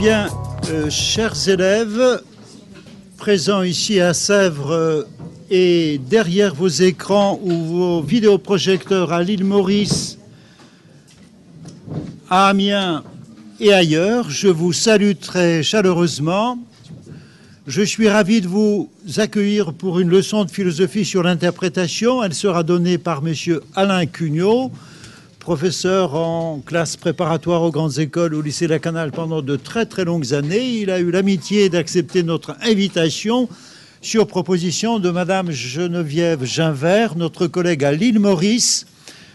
bien, euh, chers élèves, présents ici à Sèvres et derrière vos écrans ou vos vidéoprojecteurs à l'île Maurice, à Amiens et ailleurs, je vous salue très chaleureusement. Je suis ravi de vous accueillir pour une leçon de philosophie sur l'interprétation. Elle sera donnée par Monsieur Alain Cugnot, professeur en classe préparatoire aux grandes écoles au lycée La Canale pendant de très très longues années. Il a eu l'amitié d'accepter notre invitation sur proposition de Madame Geneviève Ginvert, notre collègue à l'île Maurice.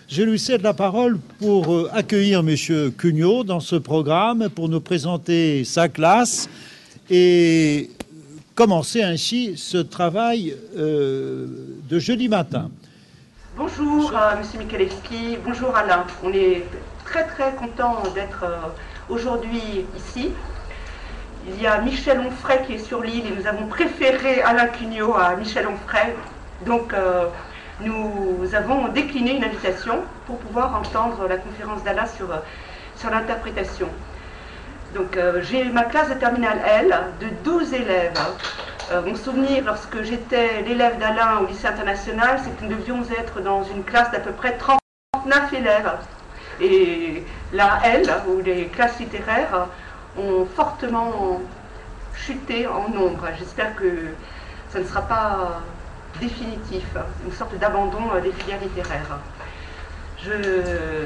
Je lui cède la parole pour euh, accueillir Monsieur Cugnot dans ce programme, pour nous présenter sa classe et commencer ainsi ce travail euh, de jeudi matin. Bonjour, euh, Monsieur Michalewski, bonjour Alain. On est très très content d'être euh, aujourd'hui ici. Il y a Michel Onfray qui est sur l'île et nous avons préféré Alain Cugnot à Michel Onfray. Donc euh, nous avons décliné une invitation pour pouvoir entendre la conférence d'Alain sur, l'interprétation. Donc j'ai ma classe de terminale L de 12 élèves. Euh, mon souvenir lorsque j'étais l'élève d'Alain au lycée international, c'est que nous devions être dans une classe d'à peu près 39 élèves. Et la L, ou les classes littéraires, ont fortement chuté en nombre. J'espère que ça ne sera pas définitif, une sorte d'abandon euh, des filières littéraires. Je,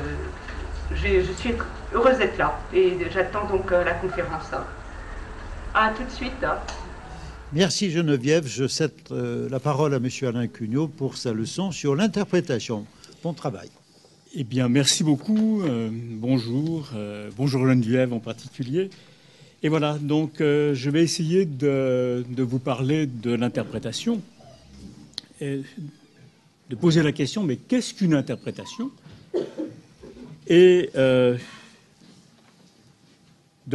je suis heureuse d'être là et j'attends donc euh, la conférence. À tout de suite. Merci Geneviève. Je cède euh, la parole à Monsieur Alain Cugnot pour sa leçon sur l'interprétation. Bon travail. Eh bien, merci beaucoup. euh, bonjour. euh, bonjour Geneviève en particulier. Et voilà, donc je vais essayer de, vous parler de l'interprétation. De poser la question, mais qu'est-ce qu'une interprétation? Et de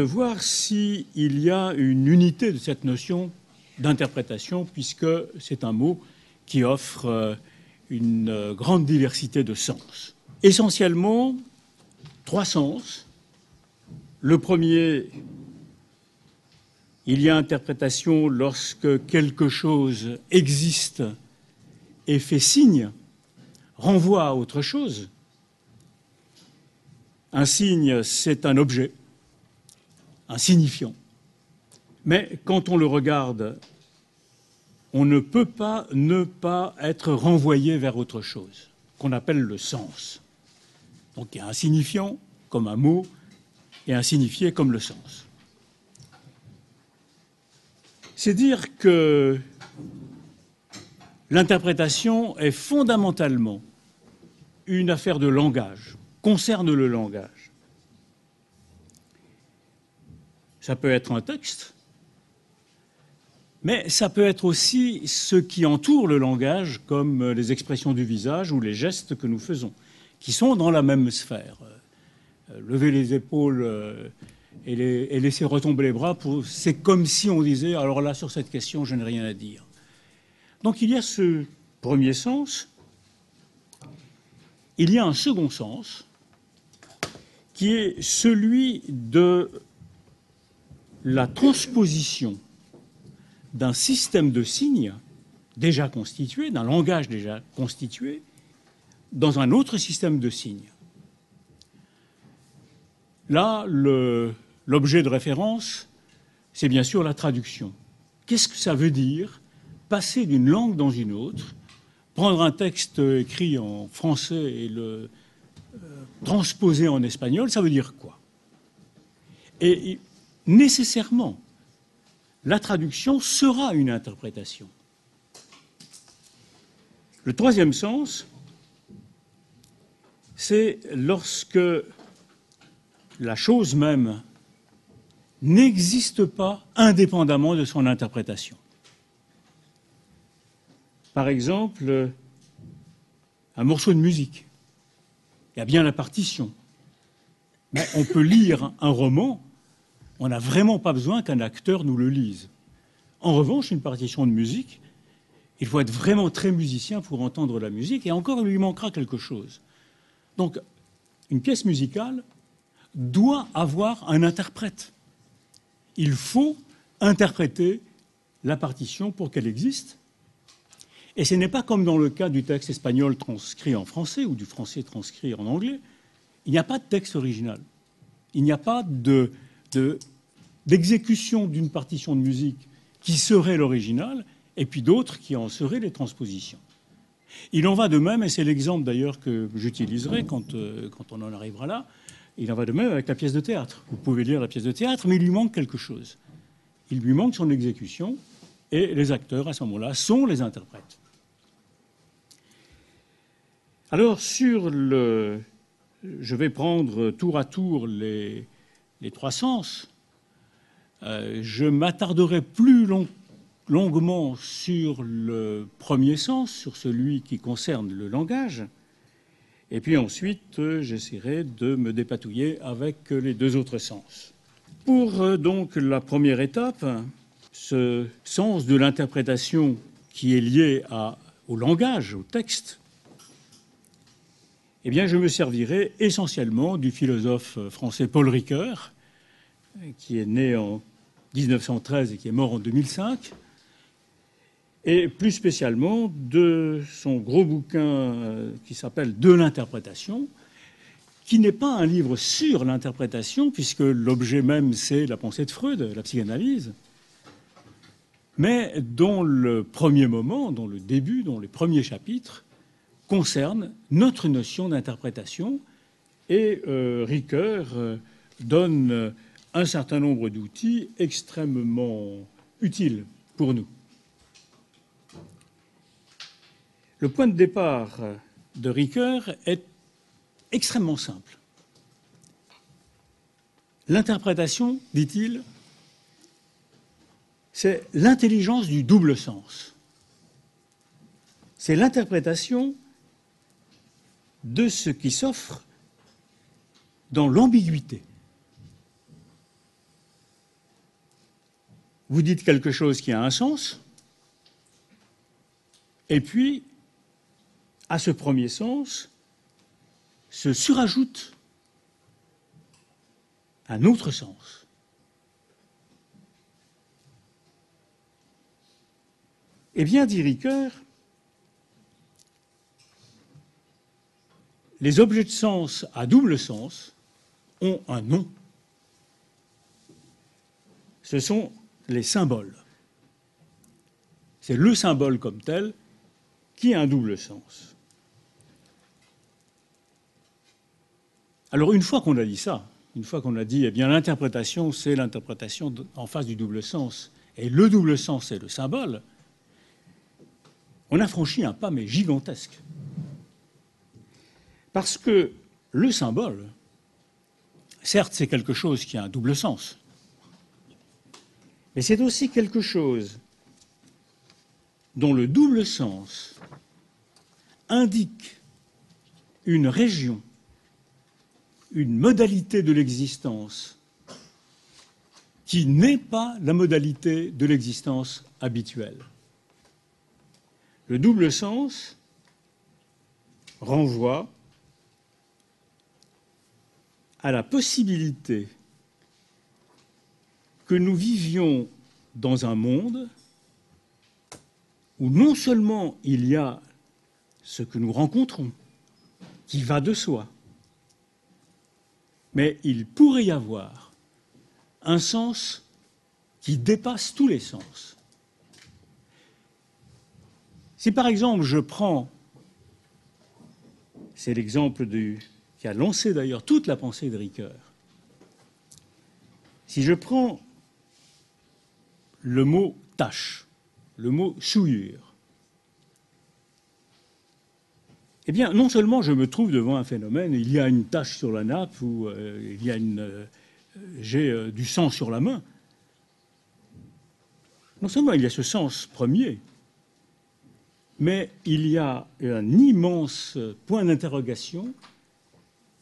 voir s'il y a une unité de cette notion d'interprétation, puisque c'est un mot qui offre euh, une euh, grande diversité de sens. Essentiellement, trois sens. Le premier, il y a interprétation lorsque quelque chose existe et fait signe, renvoie à autre chose. Un signe, c'est un objet, un signifiant. Mais quand on le regarde, on ne peut pas ne pas être renvoyé vers autre chose, qu'on appelle le sens. Donc il y a un signifiant comme un mot et un signifié comme le sens. C'est dire que l'interprétation est fondamentalement une affaire de langage, concerne le langage. Ça peut être un texte, mais ça peut être aussi ce qui entoure le langage, comme les expressions du visage ou les gestes que nous faisons, qui sont dans la même sphère. Euh, lever les épaules euh, et, laisser retomber les bras, c'est comme si on disait, alors là, sur cette question, je n'ai rien à dire. Donc il y a ce premier sens, il y a un second sens, qui est celui de la transposition d'un système de signes déjà constitué, d'un langage déjà constitué, dans un autre système de signes. Là, l'objet de référence, c'est bien sûr la traduction. Qu'est-ce que ça veut dire passer d'une langue dans une autre, prendre un texte écrit en français et le euh, transposer en espagnol, ça veut dire quoi? Et nécessairement, la traduction sera une interprétation. Le troisième sens, c'est lorsque la chose même n'existe pas indépendamment de son interprétation. Par exemple, un morceau de musique. Il y a bien la partition. Mais on peut lire un roman, on n'a vraiment pas besoin qu'un acteur nous le lise. En revanche, une partition de musique, il faut être vraiment très musicien pour entendre la musique, et encore, il lui manquera quelque chose. Donc, une pièce musicale doit avoir un interprète. Il faut interpréter la partition pour qu'elle existe. Et ce n'est pas comme dans le cas du texte espagnol transcrit en français ou du français transcrit en anglais. Il n'y a pas de texte original. Il n'y a pas d'exécution d'une partition de musique qui serait l'original et puis d'autres qui en seraient les transpositions. Il en va de même, et c'est l'exemple d'ailleurs que j'utiliserai quand, euh, quand on en arrivera là, il en va de même avec la pièce de théâtre. Vous pouvez lire la pièce de théâtre, mais il lui manque quelque chose. Il lui manque son exécution, et les acteurs, à ce moment-là, sont les interprètes. Alors, sur le. Je vais prendre tour à tour les, les trois sens. Euh, je m'attarderai plus longuement sur le premier sens, sur celui qui concerne le langage, et puis ensuite j'essaierai de me dépatouiller avec les deux autres sens. Pour euh, donc la première étape, ce sens de l'interprétation qui est lié au langage, au texte, eh bien, je me servirai essentiellement du philosophe français Paul Ricoeur, qui est né en 1913 et qui est mort en 2005, et plus spécialement de son gros bouquin euh, qui s'appelle De l'interprétation, qui n'est pas un livre sur l'interprétation, puisque l'objet même c'est la pensée de Freud, la psychanalyse, mais dont le premier moment, dont le début, dont les premiers chapitres concernent notre notion d'interprétation, et euh, Ricoeur euh, donne un certain nombre d'outils extrêmement utiles pour nous. Le point de départ de Ricoeur est extrêmement simple. L'interprétation, dit-il, c'est l'intelligence du double sens. C'est l'interprétation de ce qui s'offre dans l'ambiguïté. Vous dites quelque chose qui a un sens, et puis à ce premier sens se surajoute un autre sens. Eh bien, dit Ricoeur, les objets de sens à double sens ont un nom. Ce sont les symboles. C'est le symbole comme tel qui a un double sens. Alors une fois qu'on a dit ça, une fois qu'on a dit, eh bien l'interprétation, c'est l'interprétation en face du double sens, et le double sens, c'est le symbole, on a franchi un pas, mais gigantesque. Parce que le symbole, certes, c'est quelque chose qui a un double sens, mais c'est aussi quelque chose dont le double sens indique une région une modalité de l'existence qui n'est pas la modalité de l'existence habituelle. Le double sens renvoie à la possibilité que nous vivions dans un monde où non seulement il y a ce que nous rencontrons, qui va de soi, mais il pourrait y avoir un sens qui dépasse tous les sens. Si par exemple je prends, c'est l'exemple qui a lancé d'ailleurs toute la pensée de Ricoeur, si je prends le mot tâche, le mot souillure, eh bien, non seulement je me trouve devant un phénomène, il y a une tache sur la nappe ou euh, il y a une, euh, j'ai euh, du sang sur la main. Non seulement il y a ce sens premier, mais il y a un immense point d'interrogation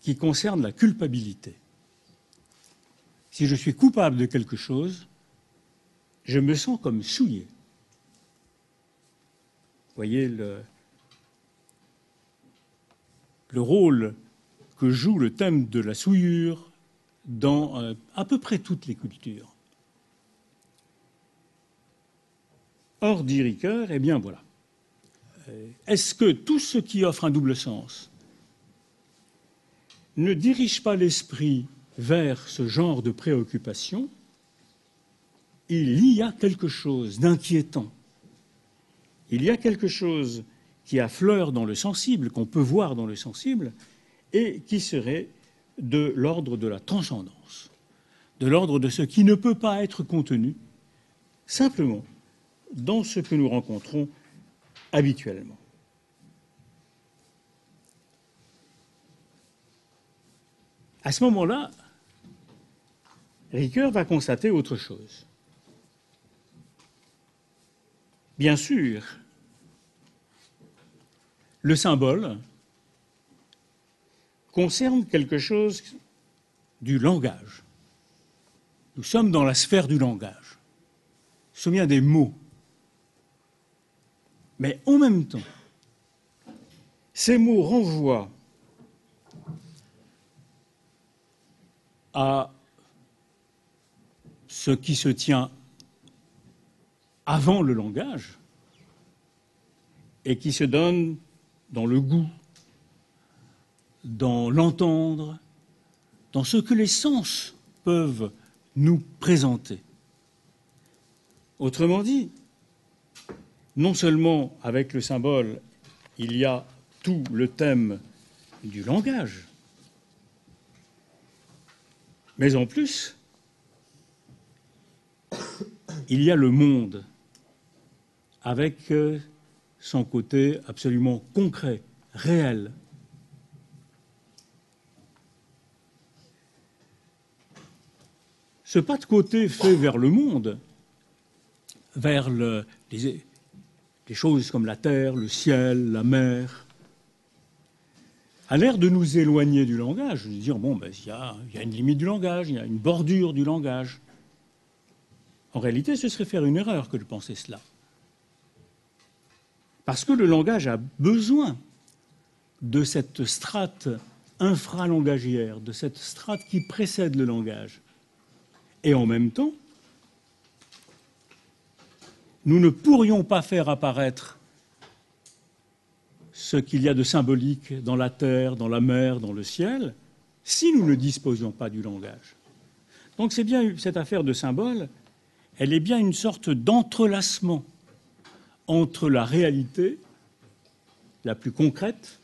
qui concerne la culpabilité. Si je suis coupable de quelque chose, je me sens comme souillé. Vous voyez le, rôle que joue le thème de la souillure dans euh, à peu près toutes les cultures. Or, dit Ricoeur, eh bien voilà. Euh, est-ce que tout ce qui offre un double sens ne dirige pas l'esprit vers ce genre de préoccupation il y a quelque chose d'inquiétant. Il y a quelque chose qui affleure dans le sensible, qu'on peut voir dans le sensible, et qui serait de l'ordre de la transcendance, de l'ordre de ce qui ne peut pas être contenu simplement dans ce que nous rencontrons habituellement. À ce moment-là, Ricoeur va constater autre chose. Bien sûr, le symbole concerne quelque chose du langage. Nous sommes dans la sphère du langage. Souviens des mots. Mais en même temps, ces mots renvoient à ce qui se tient avant le langage et qui se donne dans le goût, dans l'entendre, dans ce que les sens peuvent nous présenter. Autrement dit, non seulement avec le symbole, il y a tout le thème du langage, mais en plus, il y a le monde avec euh, son côté absolument concret, réel. Ce pas de côté fait vers le monde, vers les, choses comme la terre, le ciel, la mer, a l'air de nous éloigner du langage, de dire bon, ben, il y, y, a une limite du langage, il y a une bordure du langage. En réalité, ce serait faire une erreur que de penser cela. Parce que le langage a besoin de cette strate infralangagière, de cette strate qui précède le langage. Et en même temps, nous ne pourrions pas faire apparaître ce qu'il y a de symbolique dans la terre, dans la mer, dans le ciel, si nous ne disposions pas du langage. Donc c'est bien cette affaire de symbole, elle est bien une sorte d'entrelacement entre la réalité la plus concrète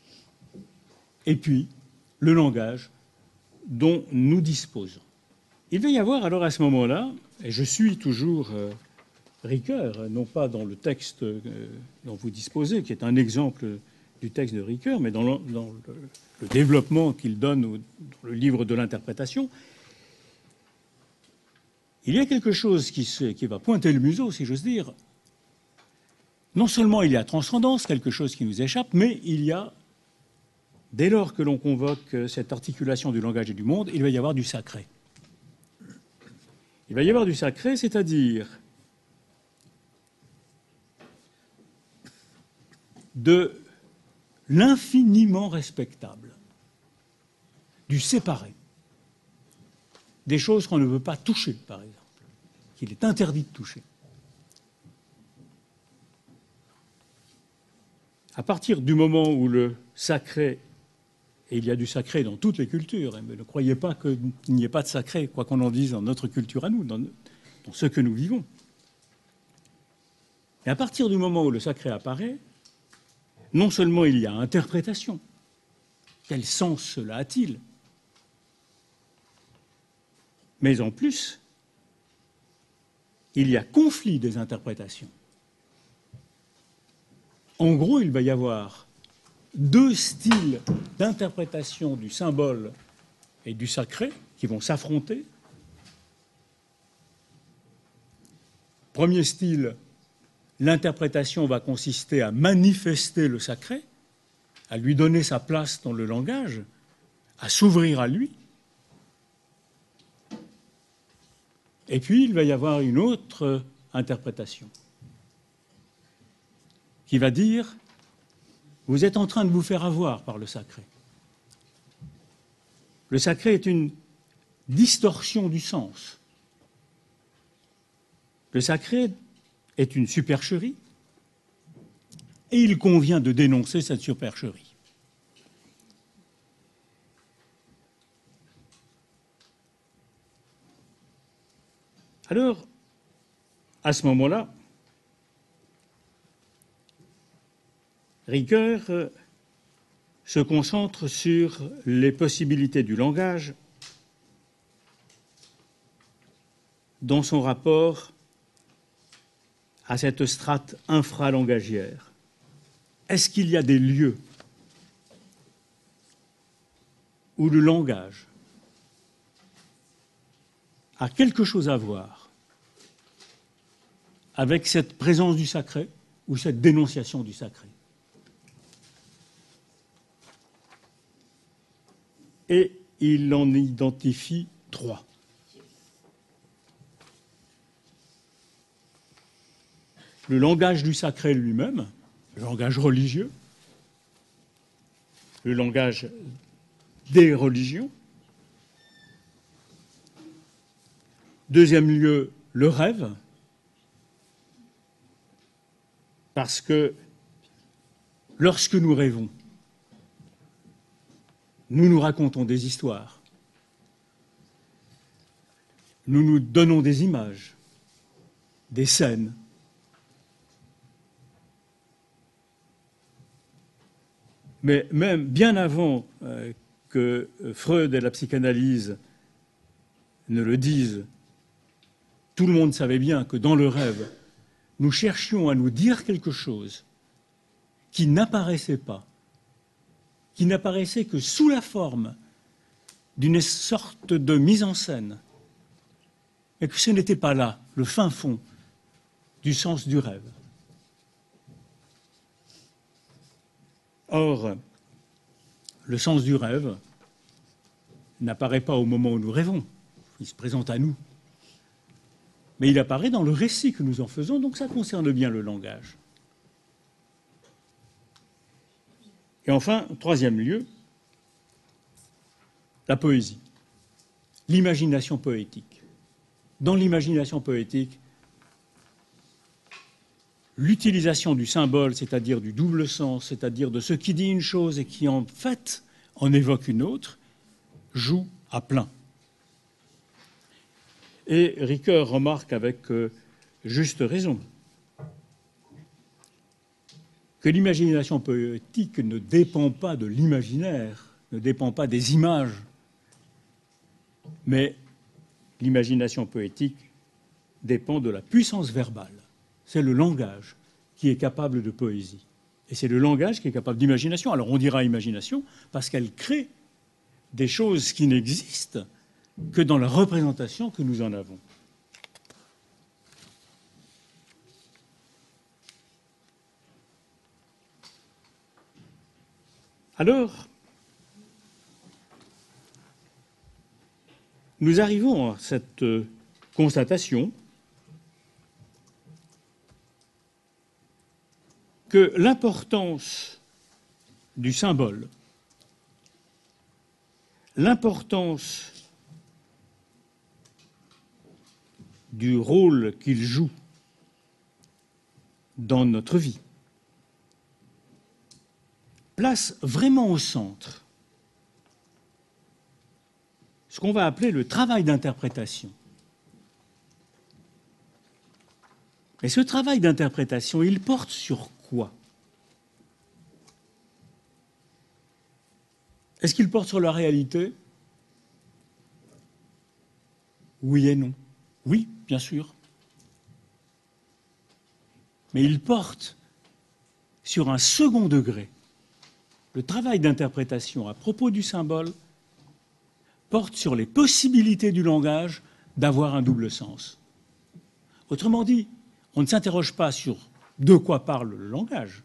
et puis le langage dont nous disposons. Il va y avoir alors à ce moment-là, et je suis toujours euh, Ricoeur, non pas dans le texte euh, dont vous disposez, qui est un exemple du texte de Ricoeur, mais dans le, développement qu'il donne dans le livre de l'interprétation, il y a quelque chose qui, qui va pointer le museau, si j'ose dire. Non seulement il y a transcendance, quelque chose qui nous échappe, mais il y a, dès lors que l'on convoque cette articulation du langage et du monde, il va y avoir du sacré. Il va y avoir du sacré, c'est-à-dire de l'infiniment respectable, du séparé, des choses qu'on ne veut pas toucher, par exemple, qu'il est interdit de toucher. À partir du moment où le sacré, et il y a du sacré dans toutes les cultures, hein, ne croyez pas qu'il n'y ait pas de sacré, quoi qu'on en dise dans notre culture à nous, dans, dans ce que nous vivons. Et à partir du moment où le sacré apparaît, non seulement il y a interprétation, quel sens cela a-t-il? Mais en plus, il y a conflit des interprétations. En gros, il va y avoir deux styles d'interprétation du symbole et du sacré qui vont s'affronter. Premier style, l'interprétation va consister à manifester le sacré, à lui donner sa place dans le langage, à s'ouvrir à lui. Et puis, il va y avoir une autre interprétation qui va dire, vous êtes en train de vous faire avoir par le sacré. Le sacré est une distorsion du sens. Le sacré est une supercherie et il convient de dénoncer cette supercherie. Alors, à ce moment-là, Ricoeur euh, se concentre sur les possibilités du langage dans son rapport à cette strate infralangagière. Est-ce qu'il y a des lieux où le langage a quelque chose à voir avec cette présence du sacré ou cette dénonciation du sacré? Et il en identifie trois. le langage du sacré lui-même, le langage religieux, le langage des religions. Deuxième lieu, le rêve, parce que lorsque nous rêvons, nous nous racontons des histoires, nous nous donnons des images, des scènes, Mais même bien avant euh, que Freud et la psychanalyse ne le disent, tout le monde savait bien que dans le rêve, nous cherchions à nous dire quelque chose qui n'apparaissait pas, qui n'apparaissait que sous la forme d'une sorte de mise en scène, et que ce n'était pas là le fin fond du sens du rêve. Or, le sens du rêve n'apparaît pas au moment où nous rêvons, il se présente à nous. Mais il apparaît dans le récit que nous en faisons, donc ça concerne bien le langage. Et enfin, troisième lieu, la poésie, l'imagination poétique. Dans l'imagination poétique, l'utilisation du symbole, c'est-à-dire du double sens, c'est-à-dire de ce qui dit une chose et qui en fait en évoque une autre, joue à plein. Et Ricoeur remarque avec euh, juste raison que l'imagination poétique ne dépend pas de l'imaginaire, ne dépend pas des images, mais l'imagination poétique dépend de la puissance verbale c'est le langage qui est capable de poésie. Et c'est le langage qui est capable d'imagination. Alors on dira imagination parce qu'elle crée des choses qui n'existent que dans la représentation que nous en avons. Alors, nous arrivons à cette constatation que l'importance du symbole, l'importance du rôle qu'il joue dans notre vie, place vraiment au centre ce qu'on va appeler le travail d'interprétation. Mais ce travail d'interprétation, il porte sur quoi? Est-ce qu'il porte sur la réalité? Oui et non. Oui, bien sûr. Mais il porte sur un second degré. Le travail d'interprétation à propos du symbole porte sur les possibilités du langage d'avoir un double sens. Autrement dit, on ne s'interroge pas sur de quoi parle le langage,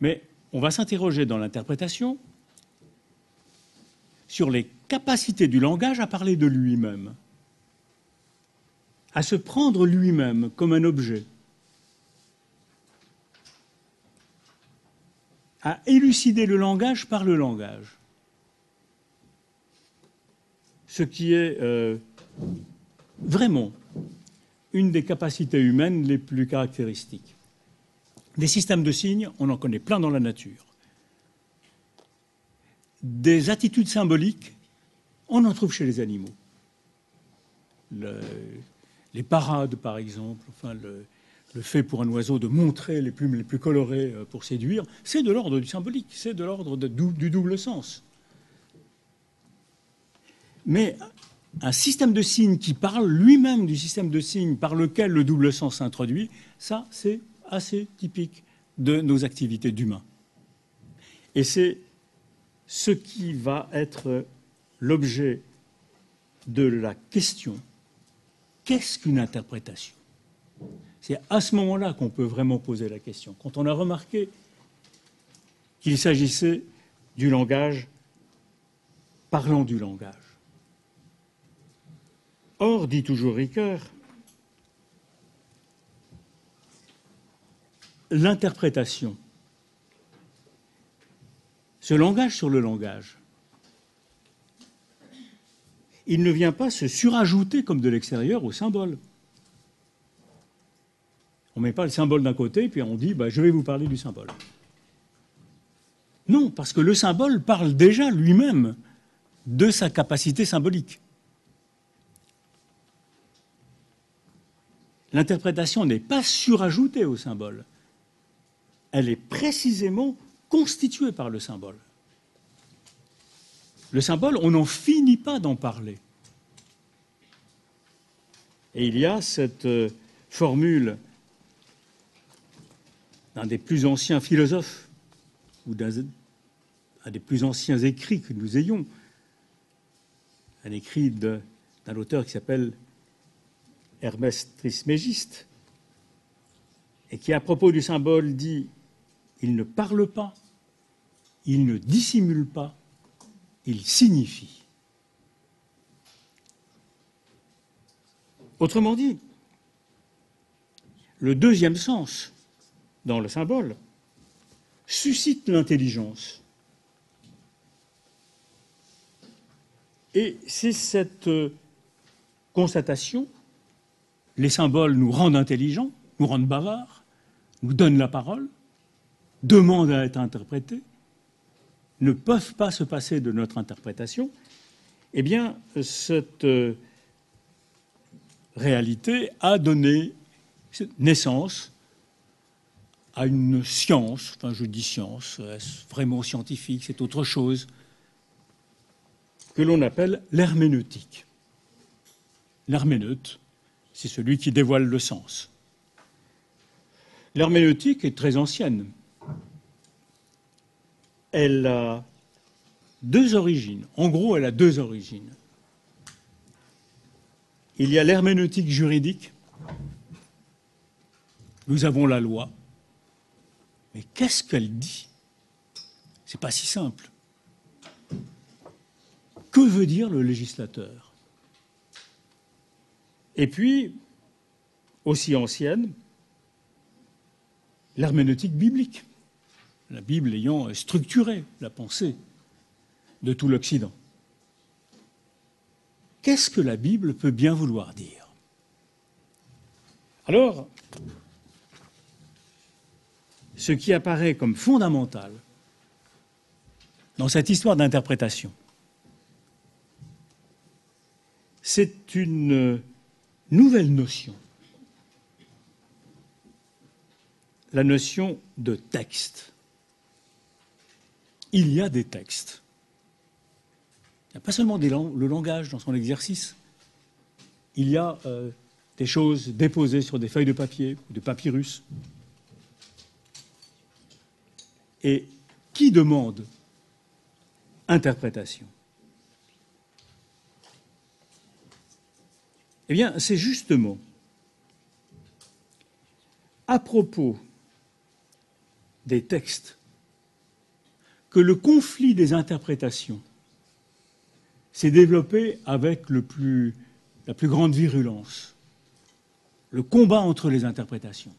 mais on va s'interroger dans l'interprétation sur les capacités du langage à parler de lui-même, à se prendre lui-même comme un objet, à élucider le langage par le langage. Ce qui est euh, vraiment une des capacités humaines les plus caractéristiques. Des systèmes de signes, on en connaît plein dans la nature. Des attitudes symboliques, on en trouve chez les animaux. les parades, par exemple, enfin le, fait pour un oiseau de montrer les plumes les plus colorées euh, pour séduire, c'est de l'ordre du symbolique, c'est de l'ordre du double sens. Mais un système de signes qui parle lui-même du système de signes par lequel le double sens s'introduit, ça, c'est assez typique de nos activités d'humains. Et c'est ce qui va être l'objet de la question qu'est-ce qu'une interprétation? C'est à ce moment-là qu'on peut vraiment poser la question. Quand on a remarqué qu'il s'agissait du langage parlant du langage. Or, dit toujours Ricoeur, l'interprétation, ce langage sur le langage, il ne vient pas se surajouter comme de l'extérieur au symbole. On ne met pas le symbole d'un côté, puis on dit bah, je vais vous parler du symbole. Non, parce que le symbole parle déjà lui-même de sa capacité symbolique. L'interprétation n'est pas surajoutée au symbole elle est précisément constituée par le symbole. Le symbole, on n'en finit pas d'en parler. Et il y a cette euh, formule d'un des plus anciens philosophes, ou d'un des plus anciens écrits que nous ayons, un écrit d'un auteur qui s'appelle Hermès Trismégiste, et qui, à propos du symbole, dit il ne parle pas, il ne dissimule pas, il signifie. Autrement dit, le deuxième sens dans le symbole suscite l'intelligence. Et c'est cette constatation, les symboles nous rendent intelligents, nous rendent bavards, nous donnent la parole, demandent à être interprétés, ne peuvent pas se passer de notre interprétation, eh bien, cette euh, réalité a donné naissance à une science, enfin je dis science, est-ce vraiment scientifique, c'est autre chose, que l'on appelle l'herméneutique. L'herméneute, c'est celui qui dévoile le sens. L'herméneutique est très ancienne elle a deux origines. En gros, elle a deux origines. Il y a l'herméneutique juridique. Nous avons la loi. Mais qu'est-ce qu'elle dit? C'est pas si simple. Que veut dire le législateur? Et puis, aussi ancienne, l'herméneutique biblique la Bible ayant structuré la pensée de tout l'Occident. Qu'est-ce que la Bible peut bien vouloir dire? Alors, ce qui apparaît comme fondamental dans cette histoire d'interprétation, c'est une nouvelle notion, la notion de texte il y a des textes. Il n'y a pas seulement le langage dans son exercice. Il y a euh, des choses déposées sur des feuilles de papier ou de papyrus. Et qui demande interprétation? Eh bien, c'est justement à propos des textes que le conflit des interprétations s'est développé avec le plus, la plus grande virulence, le combat entre les interprétations.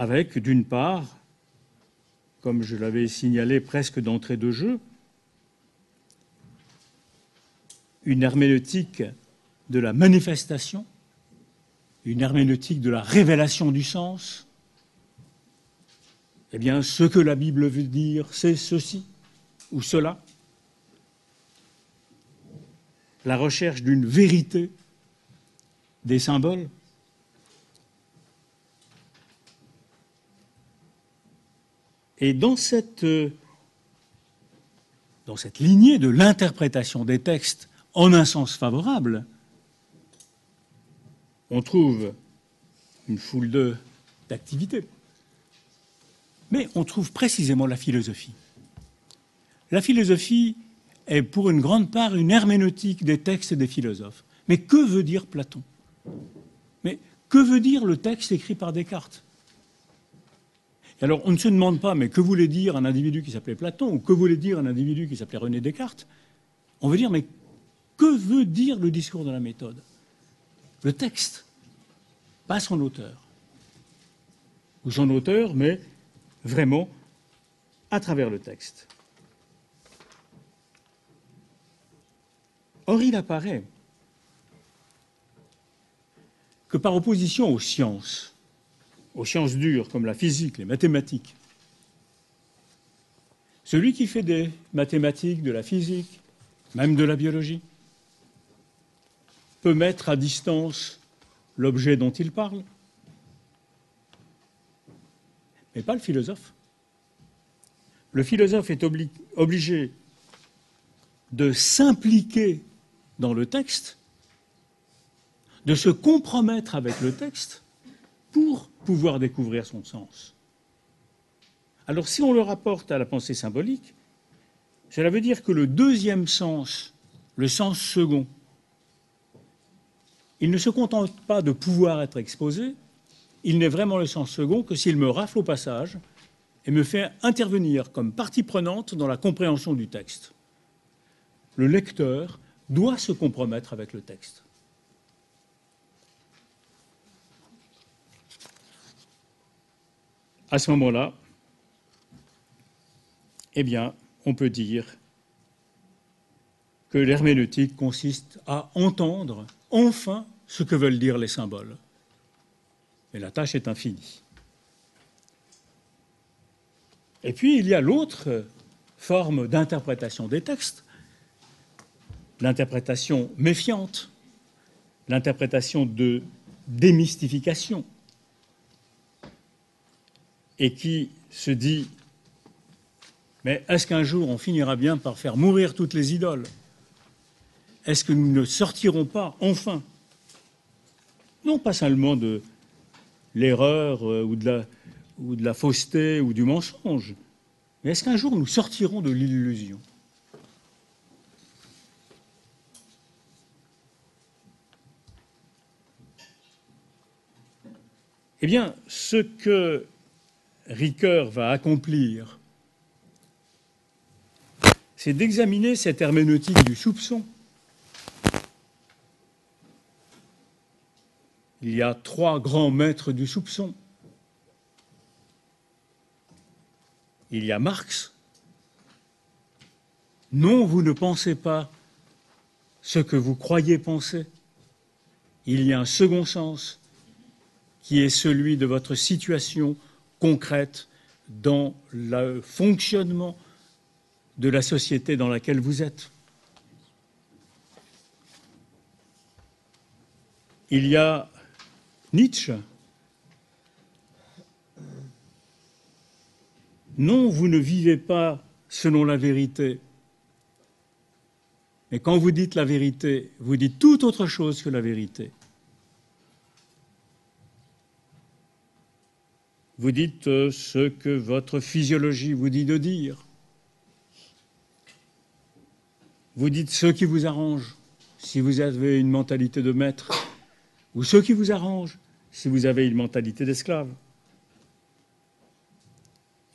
Avec, d'une part, comme je l'avais signalé presque d'entrée de jeu, une herméneutique de la manifestation, une herméneutique de la révélation du sens, eh bien, ce que la Bible veut dire, c'est ceci ou cela. La recherche d'une vérité des symboles. Et dans cette, dans cette lignée de l'interprétation des textes en un sens favorable, on trouve une foule d'activités. Mais on trouve précisément la philosophie. La philosophie est pour une grande part une herméneutique des textes des philosophes. Mais que veut dire Platon? Mais que veut dire le texte écrit par Descartes? Alors, on ne se demande pas, mais que voulait dire un individu qui s'appelait Platon, ou que voulait dire un individu qui s'appelait René Descartes? On veut dire, mais que veut dire le discours de la méthode? Le texte, pas son auteur. Ou son auteur, mais vraiment à travers le texte. Or, il apparaît que par opposition aux sciences, aux sciences dures comme la physique, les mathématiques, celui qui fait des mathématiques, de la physique, même de la biologie, peut mettre à distance l'objet dont il parle, mais pas le philosophe. Le philosophe est obligé de s'impliquer dans le texte, de se compromettre avec le texte pour pouvoir découvrir son sens. Alors si on le rapporte à la pensée symbolique, cela veut dire que le deuxième sens, le sens second, il ne se contente pas de pouvoir être exposé, il n'est vraiment le sens second que s'il me rafle au passage et me fait intervenir comme partie prenante dans la compréhension du texte. Le lecteur doit se compromettre avec le texte. À ce moment-là, eh bien, on peut dire que l'herméneutique consiste à entendre enfin ce que veulent dire les symboles. Mais la tâche est infinie. Et puis, il y a l'autre forme d'interprétation des textes, l'interprétation méfiante, l'interprétation de démystification, et qui se dit, mais est-ce qu'un jour on finira bien par faire mourir toutes les idoles? Est-ce que nous ne sortirons pas enfin, non pas seulement de l'erreur euh, ou, de la, ou de la fausseté ou du mensonge. Mais est-ce qu'un jour nous sortirons de l'illusion? Eh bien, ce que Ricoeur va accomplir, c'est d'examiner cette herméneutique du soupçon il y a trois grands maîtres du soupçon. Il y a Marx. Non, vous ne pensez pas ce que vous croyez penser. Il y a un second sens qui est celui de votre situation concrète dans le fonctionnement de la société dans laquelle vous êtes. Il y a Nietzsche. Non, vous ne vivez pas selon la vérité. Mais quand vous dites la vérité, vous dites tout autre chose que la vérité. Vous dites euh, ce que votre physiologie vous dit de dire. Vous dites ce qui vous arrange si vous avez une mentalité de maître ou ce qui vous arrange si vous avez une mentalité d'esclave.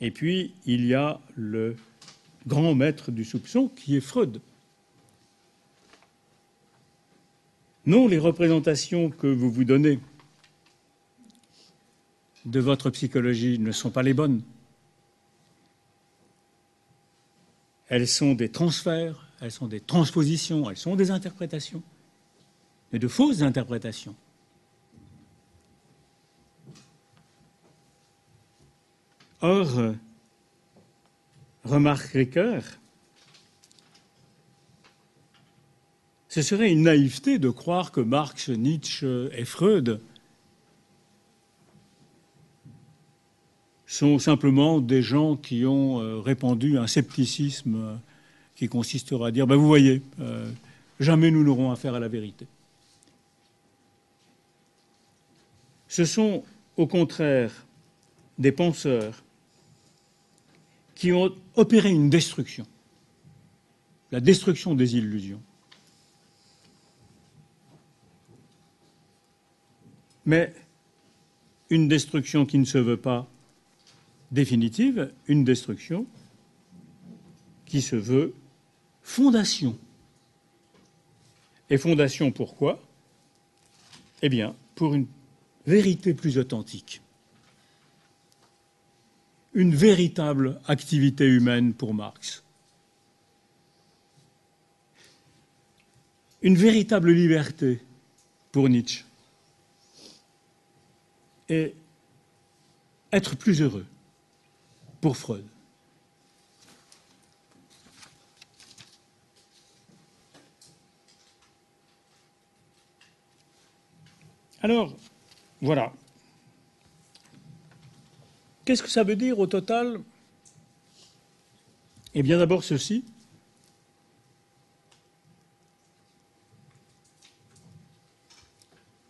Et puis, il y a le grand maître du soupçon qui est Freud. Non, les représentations que vous vous donnez de votre psychologie ne sont pas les bonnes. Elles sont des transferts elles sont des transpositions, elles sont des interprétations, mais de fausses interprétations. Or, remarque Ricoeur, ce serait une naïveté de croire que Marx, Nietzsche et Freud sont simplement des gens qui ont euh, répandu un scepticisme euh, qui consistera à dire, ben vous voyez, euh, jamais nous n'aurons affaire à la vérité. Ce sont au contraire des penseurs qui ont opéré une destruction, la destruction des illusions. Mais une destruction qui ne se veut pas définitive, une destruction qui se veut fondation. Et fondation pourquoi? Eh bien, pour une vérité plus authentique. Une véritable activité humaine pour Marx. Une véritable liberté pour Nietzsche. Et être plus heureux pour Freud. Alors, voilà. Qu'est-ce que ça veut dire au total? Eh bien d'abord ceci.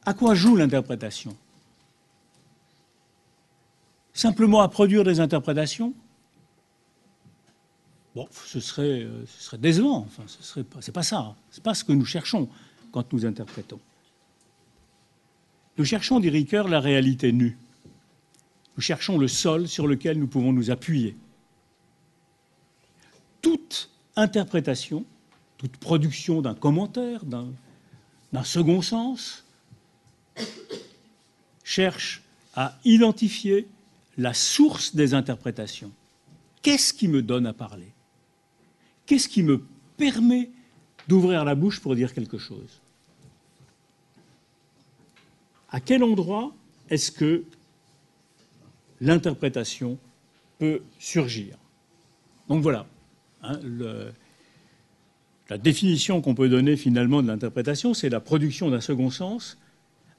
À quoi joue l'interprétation? Simplement à produire des interprétations, bon, ce serait, euh, ce serait décevant. Enfin, ce serait pas, c'est pas ça. C'est pas ce que nous cherchons quand nous interprétons. Nous cherchons, dit Ricoeur, la réalité nue. Nous cherchons le sol sur lequel nous pouvons nous appuyer. Toute interprétation, toute production d'un commentaire, d'un second sens, cherche à identifier la source des interprétations. Qu'est-ce qui me donne à parler? Qu'est-ce qui me permet d'ouvrir la bouche pour dire quelque chose? À quel endroit est-ce que l'interprétation peut surgir? Donc voilà, hein, la définition qu'on peut donner finalement de l'interprétation, c'est la production d'un second sens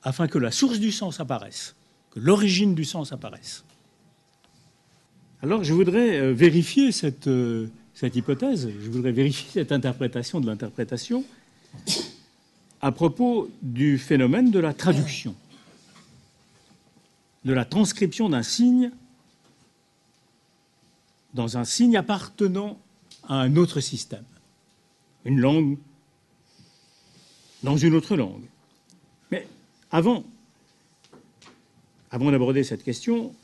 afin que la source du sens apparaisse, que l'origine du sens apparaisse. Alors je voudrais euh, vérifier cette, euh, cette, hypothèse, je voudrais vérifier cette interprétation de l'interprétation à propos du phénomène de la traduction, de la transcription d'un signe dans un signe appartenant à un autre système, une langue dans une autre langue. Mais avant, avant d'aborder cette question,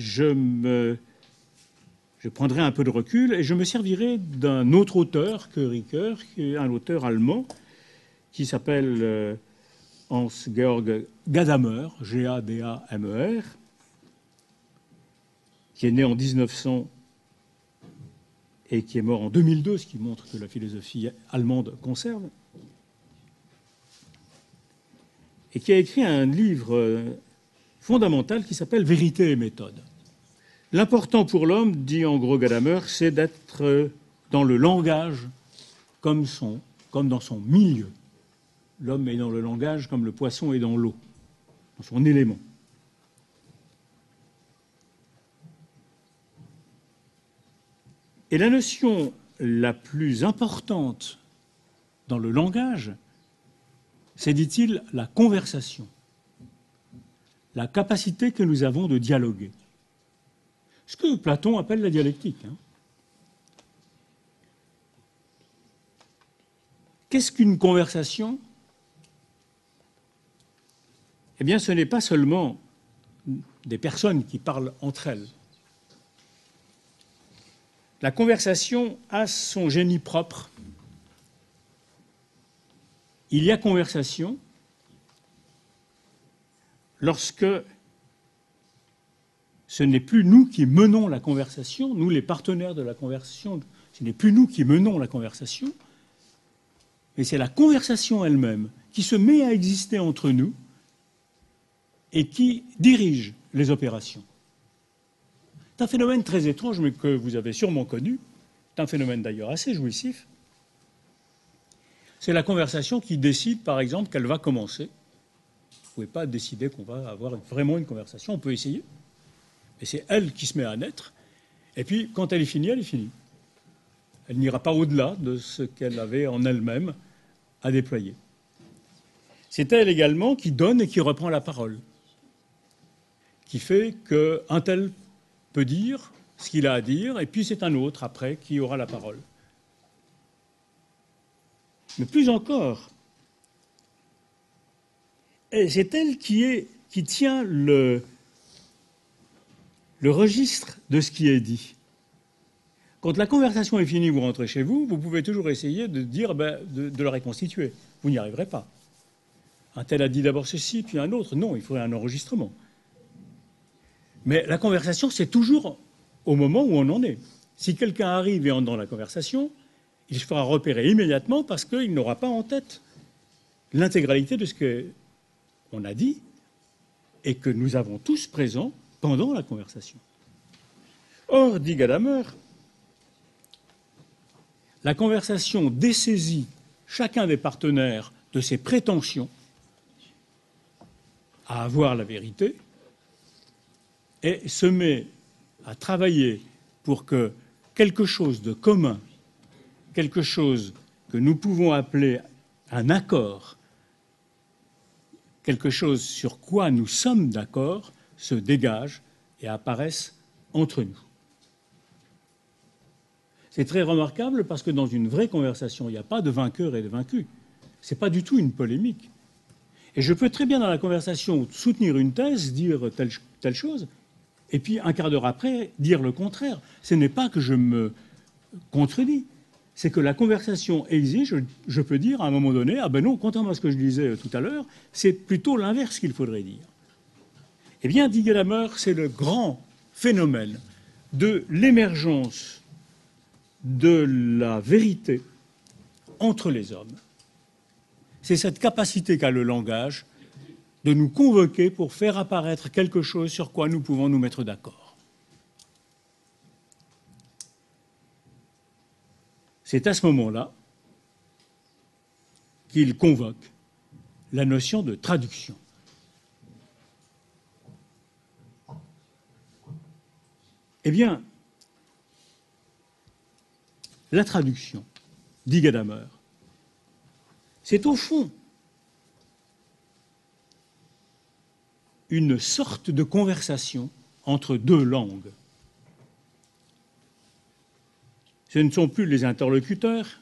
je, me, prendrai un peu de recul et je me servirai d'un autre auteur que Ricoeur, un auteur allemand qui s'appelle euh, Hans-Georg Gadamer, G-A-D-A-M-E-R, qui est né en 1900 et qui est mort en 2002, ce qui montre que la philosophie allemande conserve, et qui a écrit un livre euh, fondamentale qui s'appelle Vérité et méthode. L'important pour l'homme, dit en gros Gadamer, c'est d'être dans le langage comme, comme dans son milieu. L'homme est dans le langage comme le poisson est dans l'eau, dans son élément. Et la notion la plus importante dans le langage, c'est, dit-il, la conversation la capacité que nous avons de dialoguer. Ce que Platon appelle la dialectique. Hein. Qu'est-ce qu'une conversation? Eh bien, ce n'est pas seulement des personnes qui parlent entre elles. La conversation a son génie propre. Il y a conversation lorsque ce n'est plus nous qui menons la conversation, nous les partenaires de la conversation, ce n'est plus nous qui menons la conversation, mais c'est la conversation elle-même qui se met à exister entre nous et qui dirige les opérations. C'est un phénomène très étrange, mais que vous avez sûrement connu. C'est un phénomène d'ailleurs assez jouissif. C'est la conversation qui décide, par exemple, qu'elle va commencer. Vous ne pouvez pas décider qu'on va avoir vraiment une conversation, on peut essayer. Mais c'est elle qui se met à naître. Et puis, quand elle est finie, elle est finie. Elle n'ira pas au-delà de ce qu'elle avait en elle-même à déployer. C'est elle également qui donne et qui reprend la parole, qui fait qu'un tel peut dire ce qu'il a à dire, et puis c'est un autre après qui aura la parole. Mais plus encore, c'est elle qui, est, qui tient le, le registre de ce qui est dit. Quand la conversation est finie, vous rentrez chez vous, vous pouvez toujours essayer de dire, ben, de, la reconstituer. Vous n'y arriverez pas. Un tel a dit d'abord ceci, puis un autre. Non, il faudrait un enregistrement. Mais la conversation, c'est toujours au moment où on en est. Si quelqu'un arrive et entre dans la conversation, il se fera repérer immédiatement parce qu'il n'aura pas en tête l'intégralité de ce qu'on a dit et que nous avons tous présents pendant la conversation. Or, dit Gadamer, la conversation dessaisit chacun des partenaires de ses prétentions à avoir la vérité et se met à travailler pour que quelque chose de commun, quelque chose que nous pouvons appeler un accord, quelque chose sur quoi nous sommes d'accord, se dégage et apparaisse entre nous. C'est très remarquable parce que dans une vraie conversation, il n'y a pas de vainqueur et de vaincu. Ce n'est pas du tout une polémique. Et je peux très bien dans la conversation soutenir une thèse, dire telle, chose, et puis un quart d'heure après dire le contraire. Ce n'est pas que je me contredis, c'est que la conversation exige, je, peux dire à un moment donné, ah ben non, contrairement à ce que je disais tout à l'heure, c'est plutôt l'inverse qu'il faudrait dire. Eh bien, dit Gadamer, c'est le grand phénomène de l'émergence de la vérité entre les hommes. C'est cette capacité qu'a le langage de nous convoquer pour faire apparaître quelque chose sur quoi nous pouvons nous mettre d'accord. C'est à ce moment-là qu'il convoque la notion de traduction. Eh bien, la traduction, dit Gadamer, c'est au fond une sorte de conversation entre deux langues. Ce ne sont plus les interlocuteurs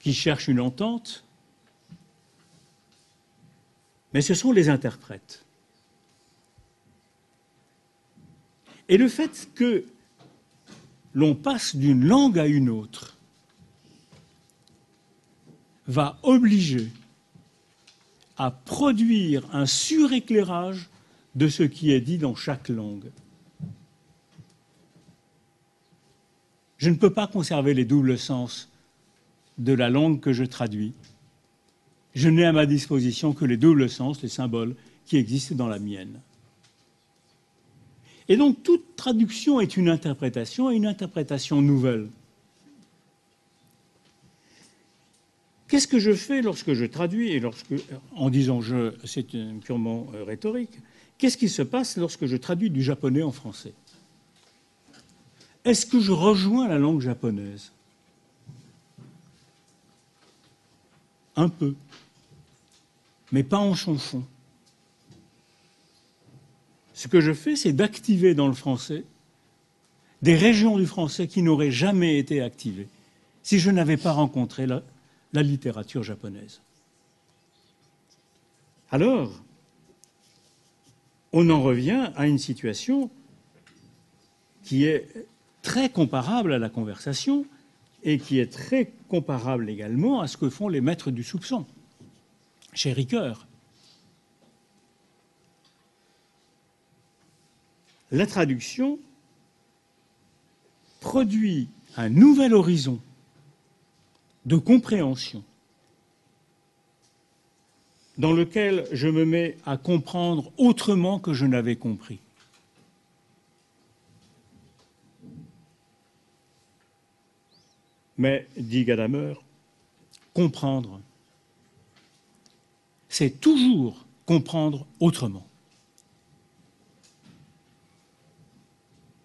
qui cherchent une entente, mais ce sont les interprètes. Et le fait que l'on passe d'une langue à une autre va obliger à produire un suréclairage de ce qui est dit dans chaque langue. Je ne peux pas conserver les doubles sens de la langue que je traduis. Je n'ai à ma disposition que les doubles sens, les symboles qui existent dans la mienne. Et donc toute traduction est une interprétation et une interprétation nouvelle. Qu'est-ce que je fais lorsque je traduis et lorsque, en disant je, c'est purement euh, rhétorique. Qu'est-ce qui se passe lorsque je traduis du japonais en français? Est-ce que je rejoins la langue japonaise? Un peu, mais pas en son fond. Ce que je fais, c'est d'activer dans le français des régions du français qui n'auraient jamais été activées si je n'avais pas rencontré la, littérature japonaise. Alors, on en revient à une situation qui est très comparable à la conversation et qui est très comparable également à ce que font les maîtres du soupçon chez Ricoeur. La traduction produit un nouvel horizon de compréhension dans lequel je me mets à comprendre autrement que je n'avais compris. Mais, dit Gadamer, comprendre, c'est toujours comprendre autrement.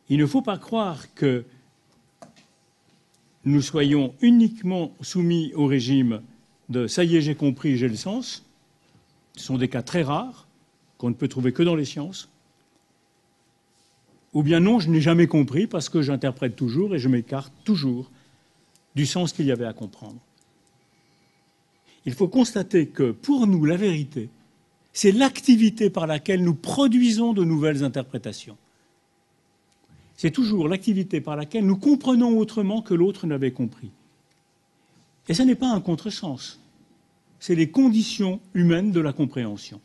Il ne faut pas croire que nous soyons uniquement soumis au régime de ça y est, j'ai compris, j'ai le sens. Ce sont des cas très rares qu'on ne peut trouver que dans les sciences. Ou bien non, je n'ai jamais compris parce que j'interprète toujours et je m'écarte toujours du sens qu'il y avait à comprendre. Il faut constater que pour nous, la vérité, c'est l'activité par laquelle nous produisons de nouvelles interprétations. C'est toujours l'activité par laquelle nous comprenons autrement que l'autre n'avait compris. Et ce n'est pas un contresens, c'est les conditions humaines de la compréhension.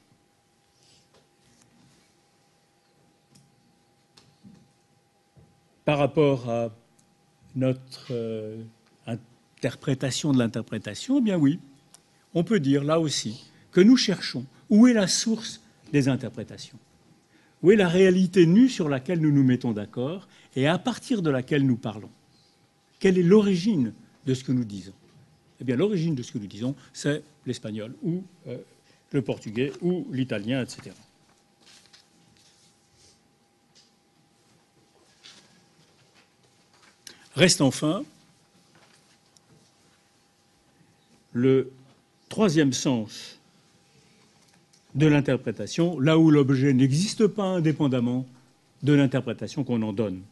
Par rapport à notre euh, interprétation de l'interprétation, eh bien oui, on peut dire là aussi que nous cherchons où est la source des interprétations, où est la réalité nue sur laquelle nous nous mettons d'accord et à partir de laquelle nous parlons? Quelle est l'origine de ce que nous disons? Eh bien, l'origine de ce que nous disons, c'est l'espagnol ou euh, le portugais ou l'italien, etc. Reste enfin le troisième sens de l'interprétation, là où l'objet n'existe pas indépendamment de l'interprétation qu'on en donne.